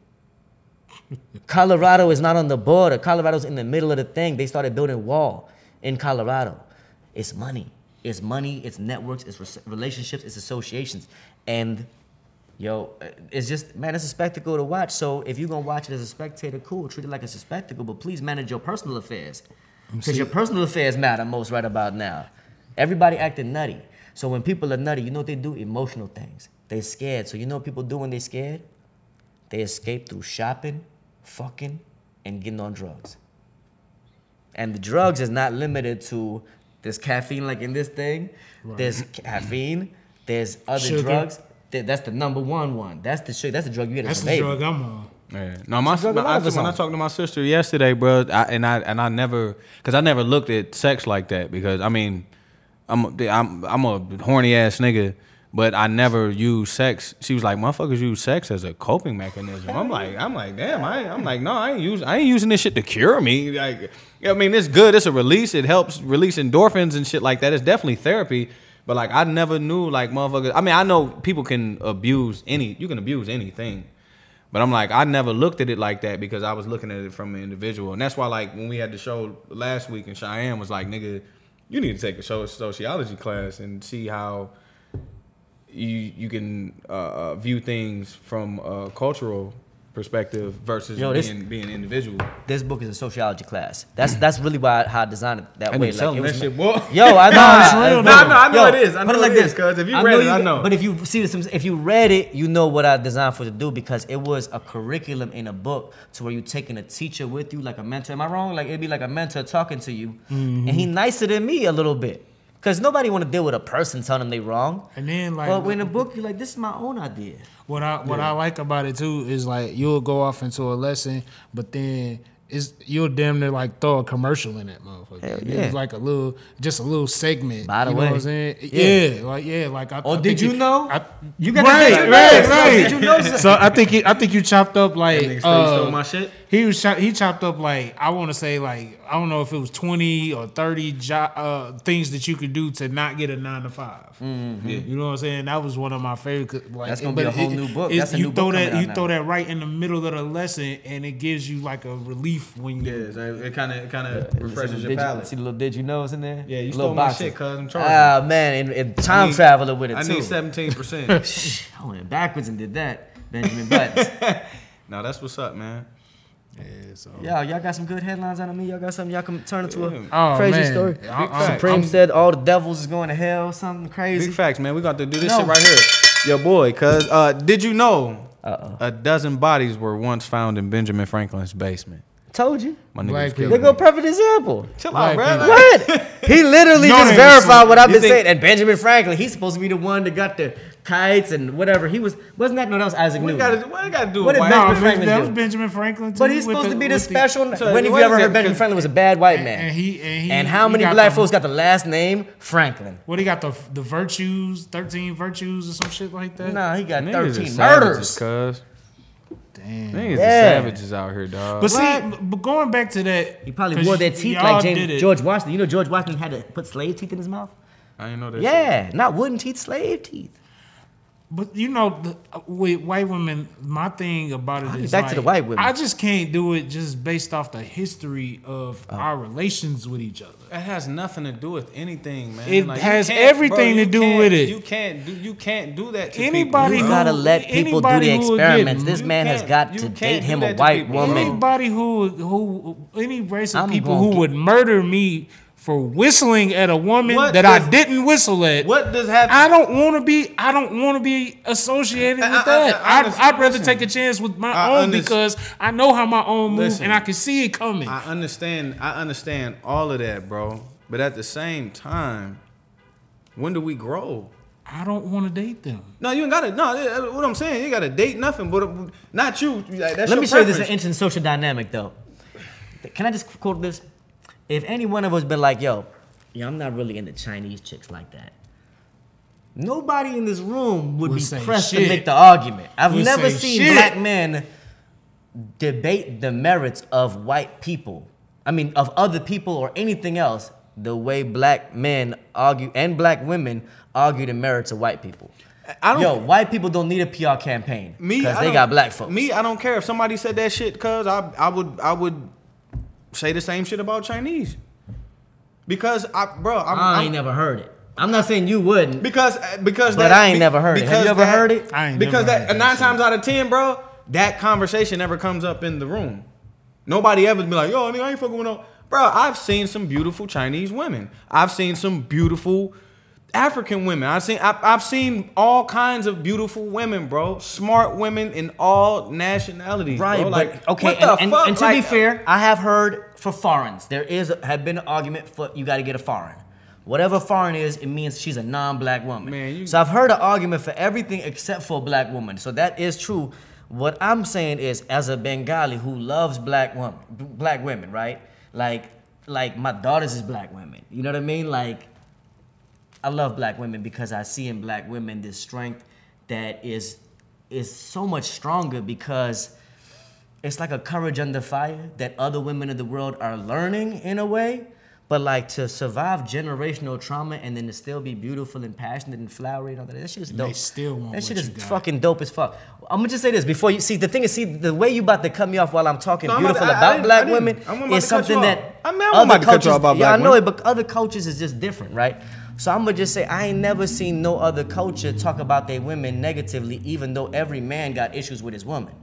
Colorado is not on the border. Colorado's in the middle of the thing. They started building wall in Colorado. It's money. It's money. It's networks. It's res- relationships. It's associations. And yo, uh, it's just man, it's a spectacle to watch. So if you're gonna watch it as a spectator, cool. Treat it like it's a spectacle, but please manage your personal affairs because your personal affairs matter most right about now. Everybody acting nutty. So when people are nutty, you know what they do? Emotional things. They scared. So you know what people do when they scared? They escape through shopping, fucking, and getting on drugs. And the drugs is not limited to there's caffeine like in this thing. There's caffeine. There's other Sugar. drugs. Th- That's the number one one. That's the shit. That's the drug you get That's as a the baby. drug I'm on. Yeah. No, my, drug my I, of us when I talked to my sister yesterday, bro, I, and I and I never, cause I never looked at sex like that because I mean, I'm a- I'm I'm a horny ass nigga, but I never use sex. She was like, motherfuckers use sex as a coping mechanism. I'm like, I'm like, damn, I ain't, I'm like, no, I ain't use I ain't using this shit to cure me. Like, I mean, it's good. It's a release. It helps release endorphins and shit like that. It's definitely therapy. But like, I never knew like motherfuckers. I mean, I know people can abuse any. You can abuse anything. But I'm like, I never looked at it like that because I was looking at it from an individual, and that's why like when we had the show last week, and Cheyenne was like, "Nigga, you need to take a sociology class and see how you you can uh, uh, view things from a cultural perspective versus Yo, this- being being individual." This book is a sociology class. That's that's really why how I designed it that I way. need selling it that was shit, ma- boy. Yo, I know. it's real, I- though. No, I know it is. I put know it like it this, is, 'cause if you read it, I know. But if you see this, if you read it, you know what I designed for it to do because it was a curriculum in a book to where you taking a teacher with you, like a mentor. Am I wrong? Like it'd be like a mentor talking to you, and he mm-hmm. nicer than me a little bit. Cause nobody want to deal with a person telling them they wrong. And then like But when the book, you're like, this is my own idea. What I what I like about it too is like you'll go off into a lesson, but then it's you'll damn near like throw a commercial in that motherfucker. Hell It's like a little just a little segment. By the you way. what I'm saying? Yeah. Yeah, like yeah, like I, Oh, I did you it- know? I, You got right, the right, So right. Did you know? So I think he, I think you chopped up like Nigga uh, stole my shit? He was he chopped up like I want to say like I don't know if it was twenty or thirty jo- uh, things that you could do to not get a nine to 5 Mm-hmm. Yeah, you know what I'm saying? That was one of my favorite. Like, That's gonna be a whole new book. it's- That's a you new throw book that out you now. throw that right in the middle of the lesson, and it gives you like a relief when you. Yeah, it kind of kind of refreshes your Did you- palate. See the little did you knows in there? Yeah, you Little stole my shit, cuz I'm charging. Ah man, and, and time need- traveler with it I too. need seventeen percent. I went backwards and did that, Benjamin Buttons. No, that's what's up, man. Yeah, so. Yeah, y'all got some good headlines out of me. Y'all got something y'all can turn into Yeah. a Oh, crazy man. story. I- I- facts. Supreme I'm- said all the devils is going to hell. Something crazy. Big facts, man. We got to do this No. shit right here. Your boy, cuz uh, did you know Uh-oh. a dozen bodies were once found in Benjamin Franklin's basement? Told you. My nigga Black was people. They go me. perfect example. Chill Black out, bro. people. What? He literally No, just they verified what I've You been think- saying. And Benjamin Franklin, he's supposed to be the one that got the kites and whatever. He was wasn't that no? That was Isaac What Newton. got what got to do What with did white? Benjamin No, Franklin that do? was Benjamin Franklin too. But he's with supposed to be the with special. So, when have wait you a ever heard second, Benjamin 'cause- Franklin was a bad white man? And he and he. And how he many got black the- folks got the last name Franklin? What he got the the virtues, thirteen virtues or some shit like that. Nah, he got Niggas is thirteen savages, murders. cuz. Damn. Niggas is Yeah. savages out here, dog. But see, but going back to that, He probably wore y- their teeth like James. George Washington. You know George Washington had to put slave teeth in his mouth. I didn't know that. shit. Yeah, not wooden teeth, slave teeth. But you know, the, uh, with white women, my thing about it I'll is get back to the white women. I just can't do it just based off the history of Oh. our relations with each other. It has nothing to do with anything, man. It you has everything you to do with it. You can't do. You can't do that to Anybody You gotta let people do the who experiments. This you man has got to date him a white woman. Anybody who who any race of I'm people who get- would murder me for whistling at a woman What that does- I didn't whistle at. What does happen? I don't want to be. I don't want to be associated I- with I- I- that. I I, would understand- I'd rather take a chance with my I own underst- because I know how my own moves Listen. and I can see it coming. I understand. I understand all of that, bro. But at the same time, when do we grow? I don't want to date them. No, you ain't gotta. No, uh, what I'm saying, you gotta date nothing, but uh, not you. Like, that's Let your me show you this preference. interesting social dynamic, though. Can I just quote this? If any one of us been like, yo, yeah, I'm not really into Chinese chicks like that. Nobody in this room would Would be say pressed to make the argument. I've Would never seen shit. black men debate the merits of white people. I mean, of other people or anything else, the way black men argue and black women argue the merits of white people. I don't. Yo, white people don't need a PR campaign me, because they got black folks. Me, I don't care if somebody said that shit, cause I, I would, I would say the same shit about Chinese. Because I, bro, I'm, I I'm- ain't never heard it. I'm not saying you wouldn't. Because uh, because But that, I ain't be- never heard it. Have because you ever that- heard it? I ain't because never that heard that nine shit. times out of ten, bro, that conversation never comes up in the room. Nobody ever be like, yo, nigga, I ain't fucking with no. Bro, I've seen some beautiful Chinese women. I've seen some beautiful African women. I've seen I've, I've seen all kinds of beautiful women, bro. Smart women in all nationalities, Right, bro. but Like, okay, what and, the and- fuck? and to be fair, I have heard for foreigns there is have been an argument for you got to get a foreign. Whatever foreign is, it means she's a non-black woman. Man, you- so I've heard an argument for everything except for a black woman. So that is true. What I'm saying is, as a Bengali who loves black women, black women, right? Like, like my daughters is black women. You know what I mean? Like, I love black women because I see in black women this strength that is is so much stronger because it's like a courage under fire that other women of the world are learning in a way. But like to survive generational trauma and then to still be beautiful and passionate and flowery and all that, that shit is And they dope. still want that shit what is you got. fucking dope as fuck. I'm gonna just say this before you see the thing is see the way you about to cut me off while I'm talking No, beautiful I- I about didn't- I black women I'm is to cut you something that I mean, I'm other about to cut you cultures, about yeah, I know women. it, but other cultures is just different, right? So I'm gonna just say I ain't never seen no other culture talk about their women negatively, even though every man got issues with his woman.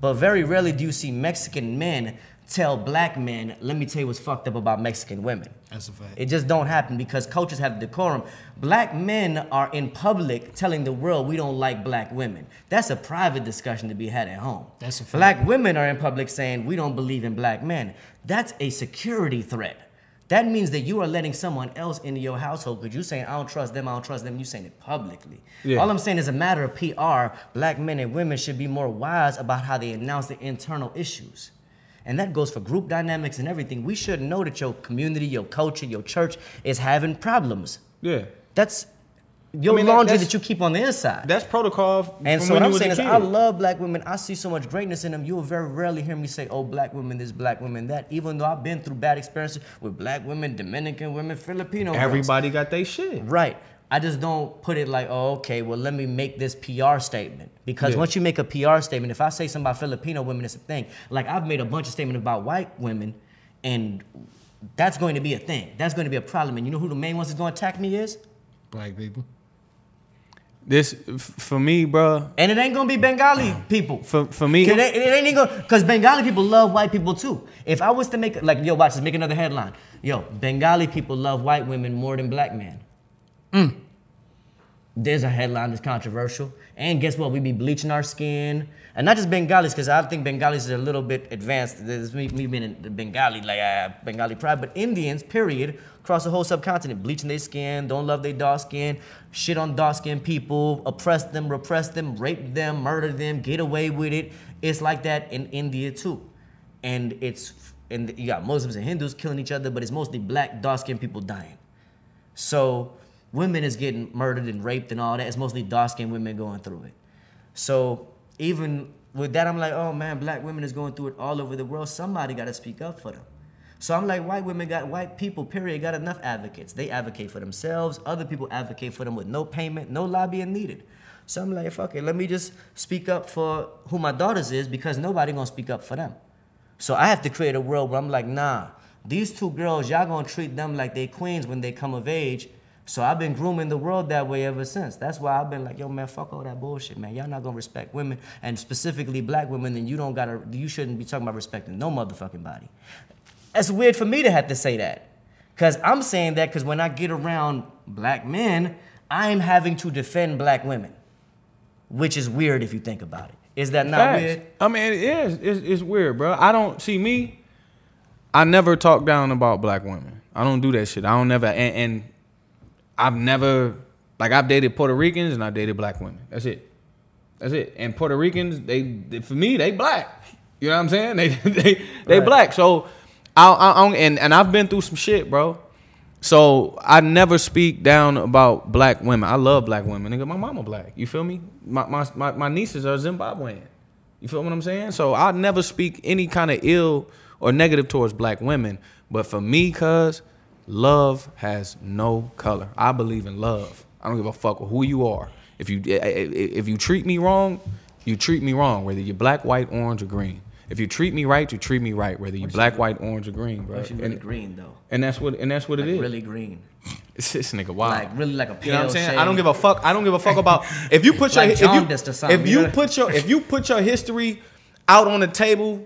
But very rarely do you see Mexican men tell black men, let me tell you what's fucked up about Mexican women. That's a fact. It just don't happen because cultures have decorum. Black men are in public telling the world we don't like black women. That's a private discussion to be had at home. That's a fact. Black women are in public saying we don't believe in black men. That's a security threat. That means that you are letting someone else into your household because you're saying I don't trust them, I don't trust them. You're saying it publicly. Yeah. All I'm saying is a matter of PR. Black men and women should be more wise about how they announce their internal issues. And that goes for group dynamics and everything. We should know that your community, your culture, your church is having problems. Yeah, That's your I mean, laundry that's- that you keep on the inside. that's protocol. and so what I'm saying is, kid. I love black women. I see so much greatness in them. You will very rarely hear me say, "Oh, black women this, black women that." Even though I've been through bad experiences with black women, Dominican women, Filipino. girls. Everybody got their shit. Right. I just don't put it like, oh, okay, well, let me make this PR statement. Because Yeah. once you make a PR statement, if I say something about Filipino women, it's a thing. Like, I've made a bunch of statements about white women, and that's going to be a thing. That's going to be a problem. And you know who the main ones that's going to attack me is? Black people. This f- for me, bro. And it ain't gonna be Bengali people. For for me, It ain't, it ain't even gonna, cause Bengali people love white people too. If I was to make, like, yo, watch this, make another headline. Yo, Bengali people love white women more than black men. Mm. There's a headline that's controversial. And guess what? We be bleaching our skin. And not just Bengalis, because I think Bengalis are a little bit advanced. There's me, me being Bengali, like uh, Bengali pride, but Indians, period, across the whole subcontinent, bleaching their skin, don't love their dark skin, shit on dark skinned people, oppress them, repress them, rape them, murder them, get away with it. It's like that in India too. And it's, and you got Muslims and Hindus killing each other, but it's mostly black, dark skinned people dying. So women is getting murdered and raped and all that. It's mostly dark skinned women going through it. So even with that, I'm like, oh man, black women is going through it all over the world. Somebody got to speak up for them. So I'm like, white women got white people, period, got enough advocates. They advocate for themselves. Other people advocate for them with no payment, no lobbying needed. So I'm like, fuck it, let me just speak up for who my daughters is because nobody gonna speak up for them. So I have to create a world where I'm like, nah, these two girls, y'all gonna treat them like they queens when they come of age. So I've been grooming the world that way ever since. That's why I've been like, yo, man, fuck all that bullshit, man. Y'all not gonna respect women, and specifically black women, then you don't gotta, you shouldn't be talking about respecting no motherfucking body. It's weird for me to have to say that. Cause I'm saying that because when I get around black men, I'm having to defend black women. Which is weird if you think about it. Is that not Facts. weird? I mean, it is. It's, it's weird, bro. I don't see me. I never talk down about black women. I don't do that shit. I don't never. And, and I've never like I've dated Puerto Ricans and I've dated black women. That's it. That's it. And Puerto Ricans, they, they for me, they black. You know what I'm saying? They they they Right. black. So I, I, I and and I've been through some shit, bro. So I never speak down about black women. I love black women. Nigga, my mama black. You feel me? My my my, my nieces are Zimbabwean. You feel what I'm saying? So I never speak any kind of ill or negative towards black women. But for me, cuz love has no color. I believe in love. I don't give a fuck who you are. If you eh, eh, eh, if you treat me wrong, you treat me wrong. Whether you're black, white, orange, or green. If you treat me right, you treat me right. Whether you're black, white, orange, or green, bro. Really And, green though. and that's what and that's what Like it is. really green. It's this nigga wild. Like really like a pale You know what I'm saying? shade. I don't give a fuck. I don't give a fuck about if you put your Like if you, jaundiced or something, if you put your if you put your history out on the table,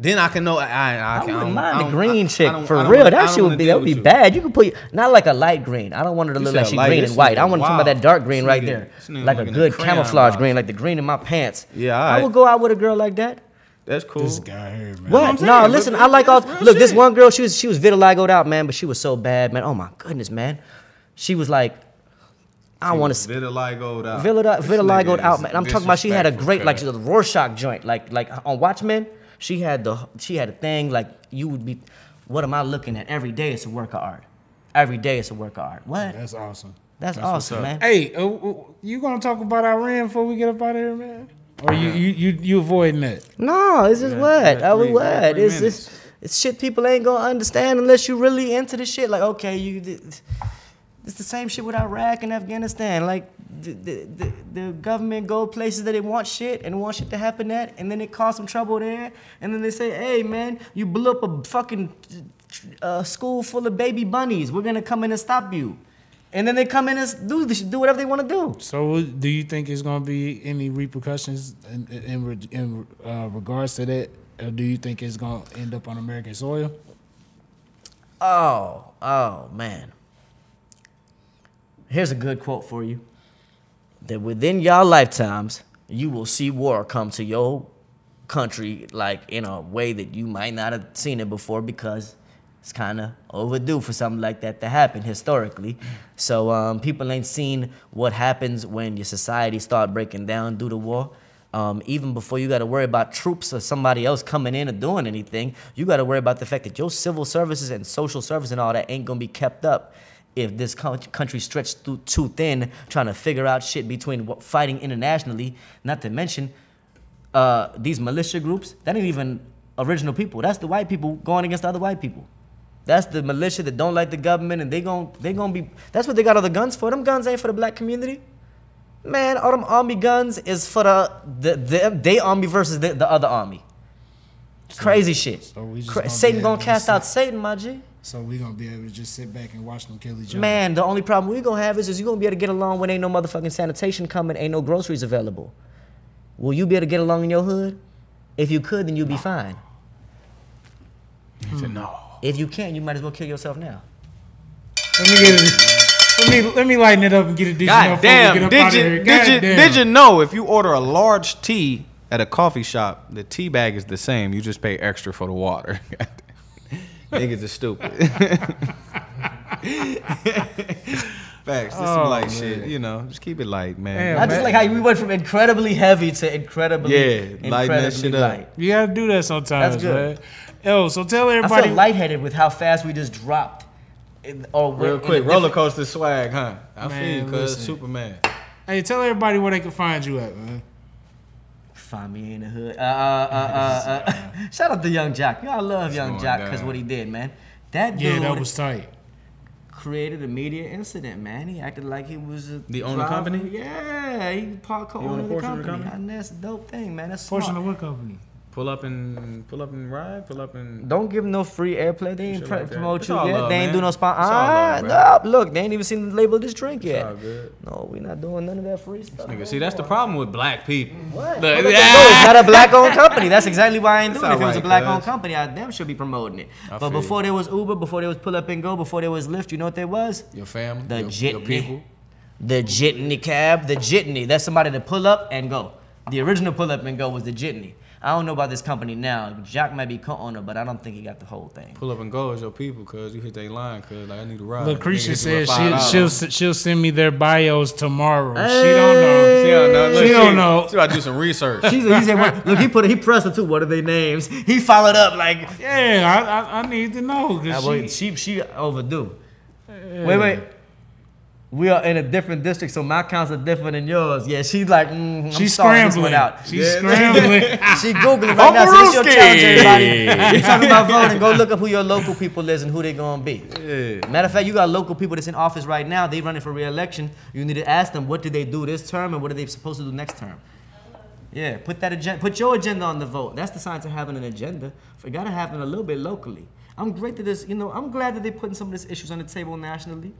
then I can know. I I, I, I can, wouldn't don't- mind I the green I- chick I don't- for real. wanna- that shit would be that would be bad. You could put not like a light green. I don't want her to look like she light. green and white. I want to talk about that dark green This right nigga- there, like a good camouflage green, like the green in my pants. Yeah, I would go out with a girl like that. That's cool. This guy here, man. What? No, saying, listen. but I like all. that's real Look, this one girl, she was she was vitiligoed out, man, but she was so bad, man. Oh my goodness, man. She was like, I want to. vitiligo out. Vitiligo, This vitiligo nigga out, man. I'm talking about she had a great, like cuz. she was a Rorschach joint, like like on Watchmen. She had the she had a thing like you would be. What am I looking at? Every day it's a work of art. Every day it's a work of art. What? That's awesome. That's, what's awesome, man. Hey, uh, uh, you gonna talk about Iran before we get up out of here, man? Or you you you, you avoiding that? No, it's just Yeah, what? yeah, I three- mean, what? It's minutes. it's it's shit people ain't gonna understand unless you really into the shit. Like, okay, you. It's the same shit with Iraq and Afghanistan. Like, the, the, the, government go places that they want shit and want shit to happen at, and then it cause some trouble there, and then they say, hey, man, you blew up a fucking uh, school full of baby bunnies. We're gonna come in and stop you. And then they come in and do do whatever they want to do. So, do you think it's gonna be any repercussions in in, in uh, regards to that? Or do you think it's gonna end up on American soil? Oh, oh man. Here's a good quote for you. That within your lifetimes, you will see war come to your country like in a way that you might not have seen it before because it's kind of overdue for something like that to happen historically. So um, people ain't seen what happens when your society start breaking down due to war. Um, even before you got to worry about troops or somebody else coming in or doing anything, you got to worry about the fact that your civil services and social service and all that ain't gonna be kept up if this country stretched too, too thin trying to figure out shit between fighting internationally. Not to mention uh, these militia groups. That ain't even original people. That's the white people going against the other white people. That's the militia that don't like the government, and they gon' they gonna be. That's what they got all the guns for. Them guns ain't for the black community. Man, all them army guns is for the the, the they army versus the, the other army. Crazy shit. so Cra- gonna Satan gonna cast out Satan, my G. So we gonna be able to just sit back and watch them kill each other. Man, the only problem we gonna have is, is you gonna be able to get along when ain't no motherfucking sanitation coming, ain't no groceries available. Will you be able to get along in your hood? If you could, then you'd be fine. He said, no. If you can't, you might as well kill yourself now. Let me get it. Let me let me lighten it up and get a dish. God damn! Did you here. did you God damn. did you know if you order a large tea at a coffee shop, the tea bag is the same. You just pay extra for the water. Niggas are stupid. Facts. This Oh, is light man. shit. You know, just keep it light, man. Damn. I just man. like how we went from incredibly heavy to incredibly, Yeah, lighten that incredibly shit up. You gotta do that sometimes, That's good. man. Yo, so tell everybody. I everybody. feel lightheaded with how fast we just dropped. In, or Real in quick, different- roller coaster swag, huh? I Man, feel you, cuz listen. Superman. hey, tell everybody where they can find you at, man. Find me in the hood. Uh, uh, uh, uh, uh. Shout out to Young Jock. Y'all love Young Jock because what he did, man. That dude Yeah, that was tight. created a media incident, man. He acted like he was a The owner driver. company? Yeah, he part co-owner of the portion of the company. company? And that's a dope thing, man. That's Portion smart. of what company? Pull up and pull up and ride. Pull up and. Don't give them no free airplay. They ain't like promote It's you yet. love, they ain't man. do no spot. Ah, love, no, look, they ain't even seen the label of this drink yet. No, we not doing none of that free stuff. Nigga, see, that's the problem with black people. What? Look, no, it's not a black-owned company. That's exactly why I ain't It's doing it. If it was a black-owned company, I damn should be promoting it. I but before there was Uber, before there was Pull Up and Go, before there was Lyft, you know what there was? Your family, The your, your jitney. people. The jitney cab. The jitney. That's somebody to pull up and go. The original pull up and go was the jitney. I don't know about this company now. Jack might be co-owner, but I don't think he got the whole thing. Pull up and go is your people, cuz you hit that line, cuz like I need to ride. Lucretia Nigga hit you said she, $5. she'll she'll send me their bios tomorrow. She don't know. She don't know. Look, She don't know. She about to do some research. She's, he said, what, look, he put he pressed her too. What are their names? He followed up like, Yeah, I, I, I need to know Ah, because well, she, she she overdue. Wait, wait. We are in a different district, so my counts are different than yours. Yeah, she's like, mm, I'm she's starting this one scrambling. out. She's Yeah. scrambling. She googling right now. So this your challenge, everybody. You talking about voting? Go look up who your local people is and who they gonna be. Yeah. Matter of fact, you got local people that's in office right now. They running for re-election. You need to ask them what did they do this term and what are they supposed to do next term. Yeah, put that agenda, put your agenda on the vote. That's the science of having an agenda. We gotta have it a little bit locally. I'm great that this, you know, I'm glad that they're putting some of these issues on the table nationally.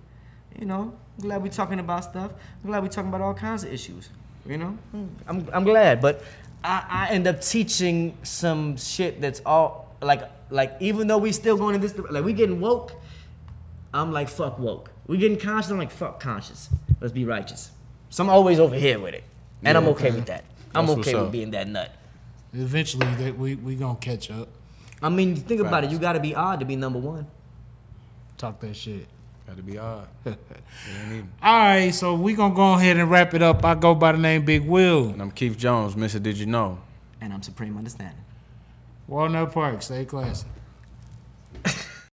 You know, I'm glad we're talking about stuff. I'm glad we're talking about all kinds of issues. You know, hmm. I'm, I'm glad, but I, I end up teaching some shit that's all like like even though we still going in this like we getting woke, I'm like fuck woke. We getting conscious. I'm like fuck conscious. Let's be righteous. So I'm always over here with it, and I'm okay okay. with that. I'm That's okay with up. being that nut. Eventually, they, we we gonna catch up. I mean, think about it. You got to be odd to be number one. Talk that shit. Got to be odd. It ain't even. All right, so we gonna go ahead and wrap it up. I go by the name Big Will. And I'm Keith Jones, Mr. Did You Know? And I'm supreme understanding. Walnut Park, stay classy.